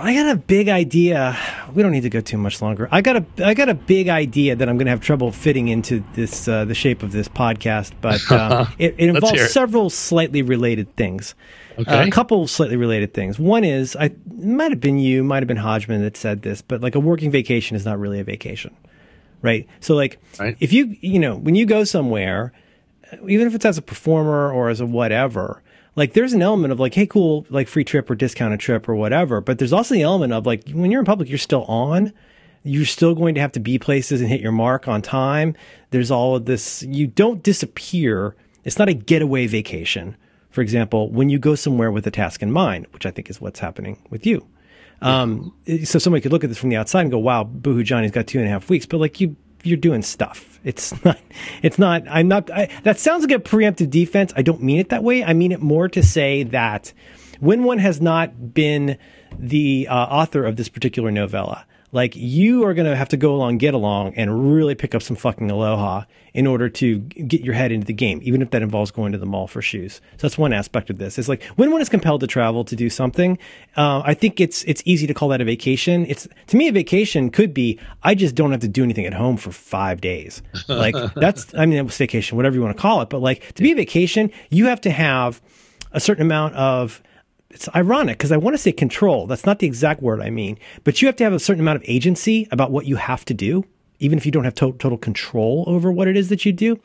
[SPEAKER 2] I got a big idea. We don't need to go too much longer. I got a I got a big idea that I'm going to have trouble fitting into this uh, the shape of this podcast, but uh, it, it involves
[SPEAKER 1] it.
[SPEAKER 2] several slightly related things.
[SPEAKER 1] Okay.
[SPEAKER 2] Uh, a couple slightly related things. One is I might have been you, might have been Hodgman that said this, but like a working vacation is not really a vacation, right? So like
[SPEAKER 1] Right.
[SPEAKER 2] if you you know when you go somewhere, even if it's as a performer or as a whatever, like there's an element of like, hey, cool, like free trip or discounted trip or whatever. But there's also the element of like when you're in public, you're still on. You're still going to have to be places and hit your mark on time. There's all of this. You don't disappear. It's not a getaway vacation. For example, when you go somewhere with a task in mind, which I think is what's happening with you. Um, so somebody could look at this from the outside and go, "Wow, Boohoo Johnny's got two and a half weeks," but like you, you're doing stuff. It's not. It's not. I'm not. I, that sounds like a preemptive defense. I don't mean it that way. I mean it more to say that when one has not been the uh, author of this particular novella, like you are going to have to go along, get along, and really pick up some fucking aloha in order to get your head into the game, even if that involves going to the mall for shoes. So that's one aspect of this. It's like when one is compelled to travel to do something, uh, I think it's it's easy to call that a vacation. It's to me a vacation could be I just don't have to do anything at home for five days. Like that's I mean was vacation, whatever you want to call it. But like to be a vacation, you have to have a certain amount of it's ironic because I want to say control. That's not the exact word I mean, but you have to have a certain amount of agency about what you have to do, even if you don't have to- total control over what it is that you do.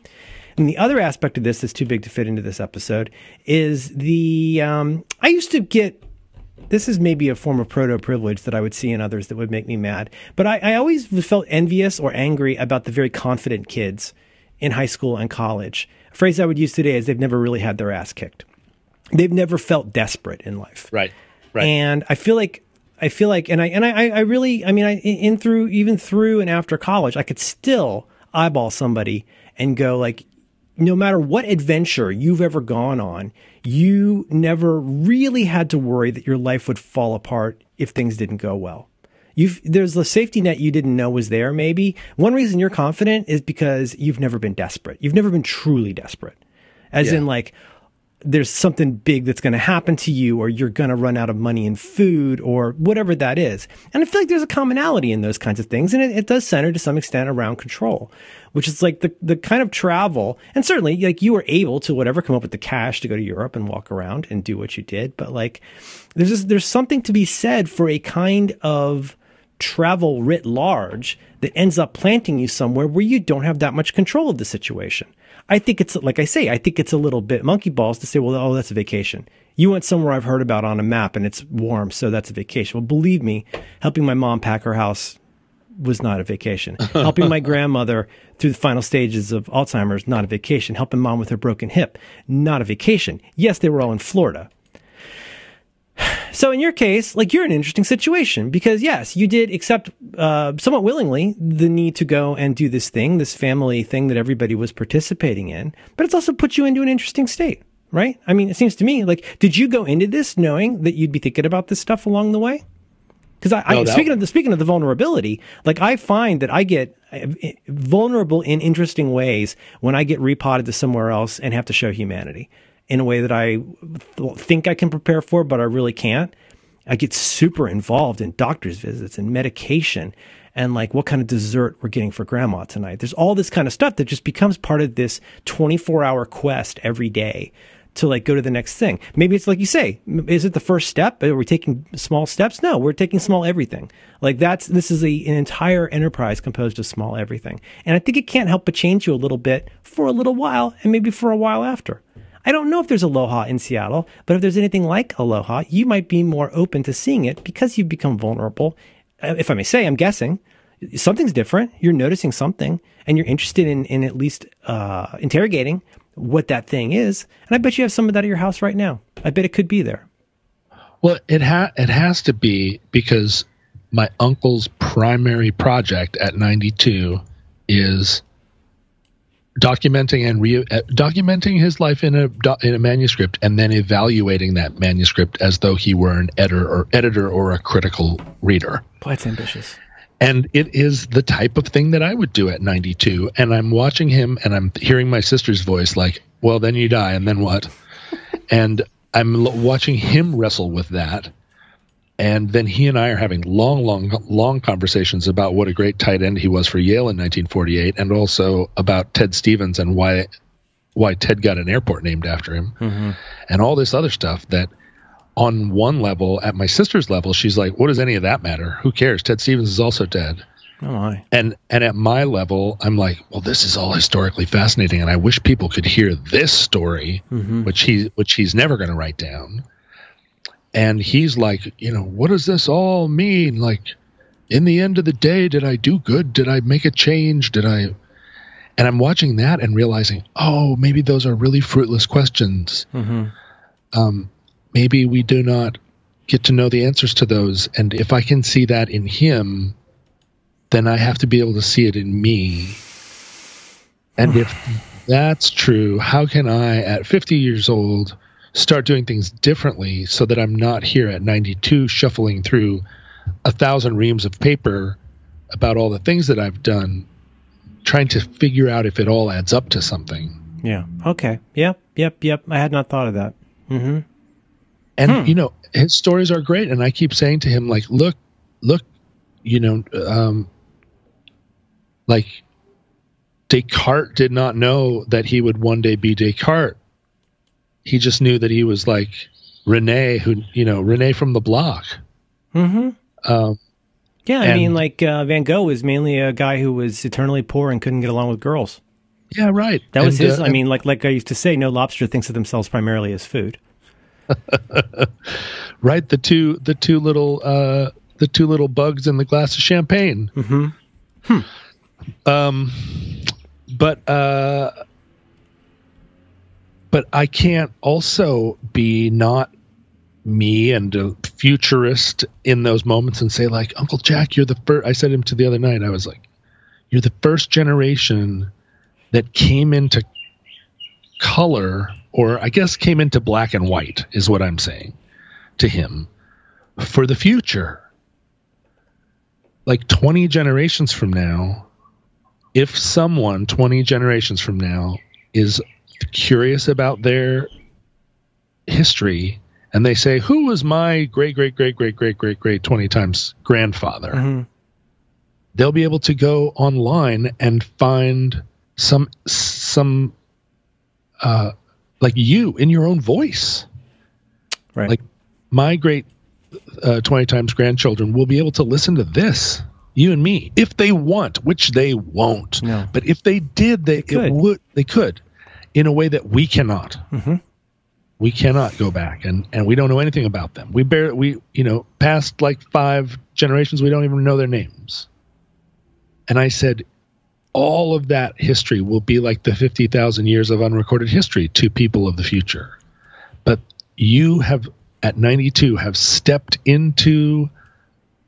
[SPEAKER 2] And the other aspect of this that's too big to fit into this episode is the um, I used to get this is maybe a form of proto privilege that I would see in others that would make me mad. But I, I always felt envious or angry about the very confident kids in high school and college. A phrase I would use today is they've never really had their ass kicked. They've never felt desperate in life.
[SPEAKER 1] Right. Right.
[SPEAKER 2] And I feel like I feel like, and I and I, I really, I mean, I in through even through and after college, I could still eyeball somebody and go like, no matter what adventure you've ever gone on, you never really had to worry that your life would fall apart if things didn't go well. You've, there's a safety net you didn't know was there, maybe. One reason you're confident is because you've never been desperate. You've never been truly desperate. As
[SPEAKER 1] Yeah.
[SPEAKER 2] in, like, there's something big that's going to happen to you, or you're going to run out of money and food, or whatever that is. And I feel like there's a commonality in those kinds of things, and it, it does center to some extent around control, which is like the the kind of travel. And certainly, like you were able to whatever come up with the cash to go to Europe and walk around and do what you did, but like there's just, there's something to be said for a kind of travel writ large that ends up planting you somewhere where you don't have that much control of the situation. I think it's like I say, I think it's a little bit monkey balls to say, well, oh, that's a vacation. You went somewhere I've heard about on a map and it's warm, so that's a vacation. Well, believe me, helping my mom pack her house was not a vacation. Helping my grandmother through the final stages of Alzheimer's, not a vacation. Helping mom with her broken hip, not a vacation. Yes, they were all in Florida. So in your case, like you're in an interesting situation because yes, you did accept uh, somewhat willingly the need to go and do this thing, this family thing that everybody was participating in, but it's also put you into an interesting state, right? I mean, it seems to me like did you go into this knowing that you'd be thinking about this stuff along the way? Because I, I
[SPEAKER 1] No, that-
[SPEAKER 2] speaking of the speaking of the vulnerability, like I find that I get uh, vulnerable in interesting ways when I get repotted to somewhere else and have to show humanity in a way that I think I can prepare for, but I really can't. I get super involved in doctor's visits and medication and like what kind of dessert we're getting for grandma tonight. There's all this kind of stuff that just becomes part of this 24 hour quest every day to like go to the next thing. Maybe it's like you say, is it the first step? Are we taking small steps? No, we're taking small everything. Like that's, this is a, an entire enterprise composed of small everything. And I think it can't help but change you a little bit for a little while and maybe for a while after. I don't know if there's Aloha in Seattle, but if there's anything like Aloha, you might be more open to seeing it because you've become vulnerable. Uh, If I may say, I'm guessing something's different. You're noticing something and you're interested in, in at least uh, interrogating what that thing is. And I bet you have some of that at your house right now. I bet it could be there.
[SPEAKER 1] Well, it ha- it has to be because my uncle's primary project at 92 is documenting and re- uh, documenting his life in a do- in a manuscript and then evaluating that manuscript as though he were an editor or editor or a critical reader.
[SPEAKER 2] Boy, it's ambitious.
[SPEAKER 1] And it is the type of thing that I would do at 92. And I'm watching him and I'm hearing my sister's voice like, well, then you die. And then what? and I'm l- watching him wrestle with that. And then he and I are having long, long, long conversations about what a great tight end he was for Yale in 1948, and also about Ted Stevens and why why Ted got an airport named after him, mm-hmm. and all this other stuff. That on one level, at my sister's level, she's like, "What does any of that matter? Who cares? Ted Stevens is also dead."
[SPEAKER 2] Oh my.
[SPEAKER 1] and and at my level i'm like well this is all historically fascinating and i wish people could hear this story mm-hmm. which he which he's never going to write down and he's like you know what does this all mean? Like in the end of the day did i do good? Did i make a change? Did i? And i'm watching that and realizing oh maybe those are really fruitless questions. Um, maybe we do not get to know the answers to those. And if i can see that in him then I have to be able to see it in me. And if that's true, how can I, at 50 years old, start doing things differently so that I'm not here at 92 shuffling through a thousand reams of paper about all the things that I've done, trying to figure out if it all adds up to something?
[SPEAKER 2] Yeah. Okay. Yep. Yep. Yep. I had not thought of that.
[SPEAKER 1] And,
[SPEAKER 2] Hmm.
[SPEAKER 1] you know, his stories are great. And I keep saying to him, like, look, look, you know, um, like Descartes did not know that he would one day be Descartes. He just knew that he was like Rene, who, you know, Rene from the block.
[SPEAKER 2] Mm-hmm.
[SPEAKER 1] Um,
[SPEAKER 2] Yeah. I
[SPEAKER 1] And-
[SPEAKER 2] mean, like uh, Van Gogh was mainly a guy who was eternally poor and couldn't get along with girls.
[SPEAKER 1] yeah, right.
[SPEAKER 2] That was
[SPEAKER 1] And,
[SPEAKER 2] his.
[SPEAKER 1] uh,
[SPEAKER 2] I mean, like like I used to say, no lobster thinks of themselves primarily as food.
[SPEAKER 1] right. The two, the two little, uh, the two little bugs in the glass of champagne.
[SPEAKER 2] Mm-hmm.
[SPEAKER 1] Um, but uh, but I can't also be not me and a futurist in those moments and say like Uncle Jack, you're the first. I said him to the other night. I was like, you're the first generation that came into color, or I guess came into black and white, is what I'm saying to him for the future. Like 20 generations from now, if someone 20 generations from now is curious about their history and they say, Who was my great, great, great, great, great, great, great 20 times grandfather?
[SPEAKER 2] Mm-hmm.
[SPEAKER 1] They'll be able to go online and find some, some, uh, like you in your own voice.
[SPEAKER 2] Right.
[SPEAKER 1] Like my great uh, 20 times grandchildren will be able to listen to this you and me if they want which they won't
[SPEAKER 2] No.
[SPEAKER 1] but if they did they,
[SPEAKER 2] could.
[SPEAKER 1] it would they could in a way that we cannot.
[SPEAKER 2] Mm-hmm.
[SPEAKER 1] we cannot go back and and we don't know anything about them. We bear we you know past like five generations we don't even know their names. And i said all of that history will be like the 50,000 years of unrecorded history to people of the future. But you have at 92 have stepped into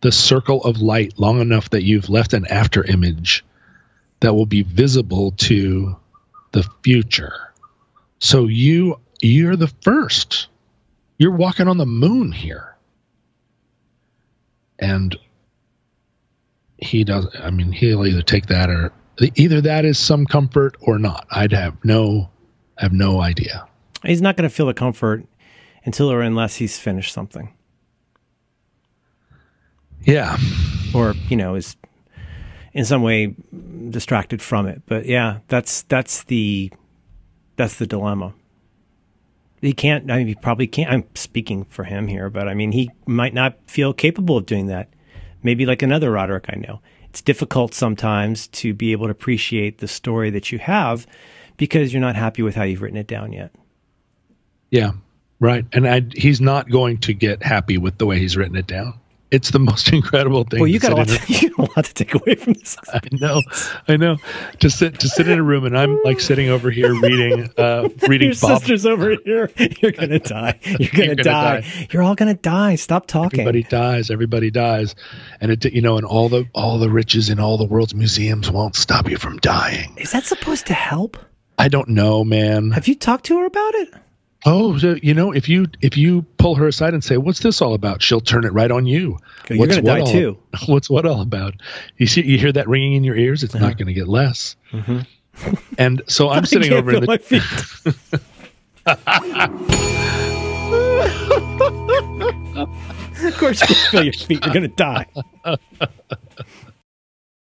[SPEAKER 1] the circle of light long enough that you've left an after image that will be visible to the future. So you you're the first. You're walking on the moon here. And he does i mean he'll either take that or either that is some comfort or not. I'd have no have no idea.
[SPEAKER 2] He's not going to feel the comfort until or unless he's finished something,
[SPEAKER 1] yeah.
[SPEAKER 2] Or you know, is in some way distracted from it. But yeah, that's that's the that's the dilemma. He can't. I mean, he probably can't. I'm speaking for him here, but I mean, he might not feel capable of doing that. Maybe like another Roderick I know. It's difficult sometimes to be able to appreciate the story that you have because you're not happy with how you've written it down yet.
[SPEAKER 1] Yeah, right. And I, he's not going to get happy with the way he's written it down. It's the most incredible thing.
[SPEAKER 2] Well, you got, a lot to, you got a lot to take away from this.
[SPEAKER 1] I know, I know. To sit to sit in a room and I'm like sitting over here reading, uh, reading
[SPEAKER 2] Your
[SPEAKER 1] Bob.
[SPEAKER 2] sister's over here. You're gonna die. You're gonna,
[SPEAKER 1] You're gonna
[SPEAKER 2] die.
[SPEAKER 1] die.
[SPEAKER 2] You're all gonna die. Stop talking.
[SPEAKER 1] Everybody dies. Everybody dies, and it you know, and all the all the riches in all the world's museums won't stop you from dying.
[SPEAKER 2] Is that supposed to help?
[SPEAKER 1] I don't know, man.
[SPEAKER 2] Have you talked to her about it?
[SPEAKER 1] Oh, so, you know, if you if you pull her aside and say, "What's this all about?" She'll turn it right on you.
[SPEAKER 2] You're
[SPEAKER 1] What's
[SPEAKER 2] gonna
[SPEAKER 1] what
[SPEAKER 2] die
[SPEAKER 1] all-
[SPEAKER 2] too.
[SPEAKER 1] What's what all about? You see, you hear that ringing in your ears. It's not going to get less. And so I'm sitting
[SPEAKER 2] Uh-huh. Mm-hmm.
[SPEAKER 1] Over in the
[SPEAKER 2] my feet. of course, you feel your feet. You're gonna die.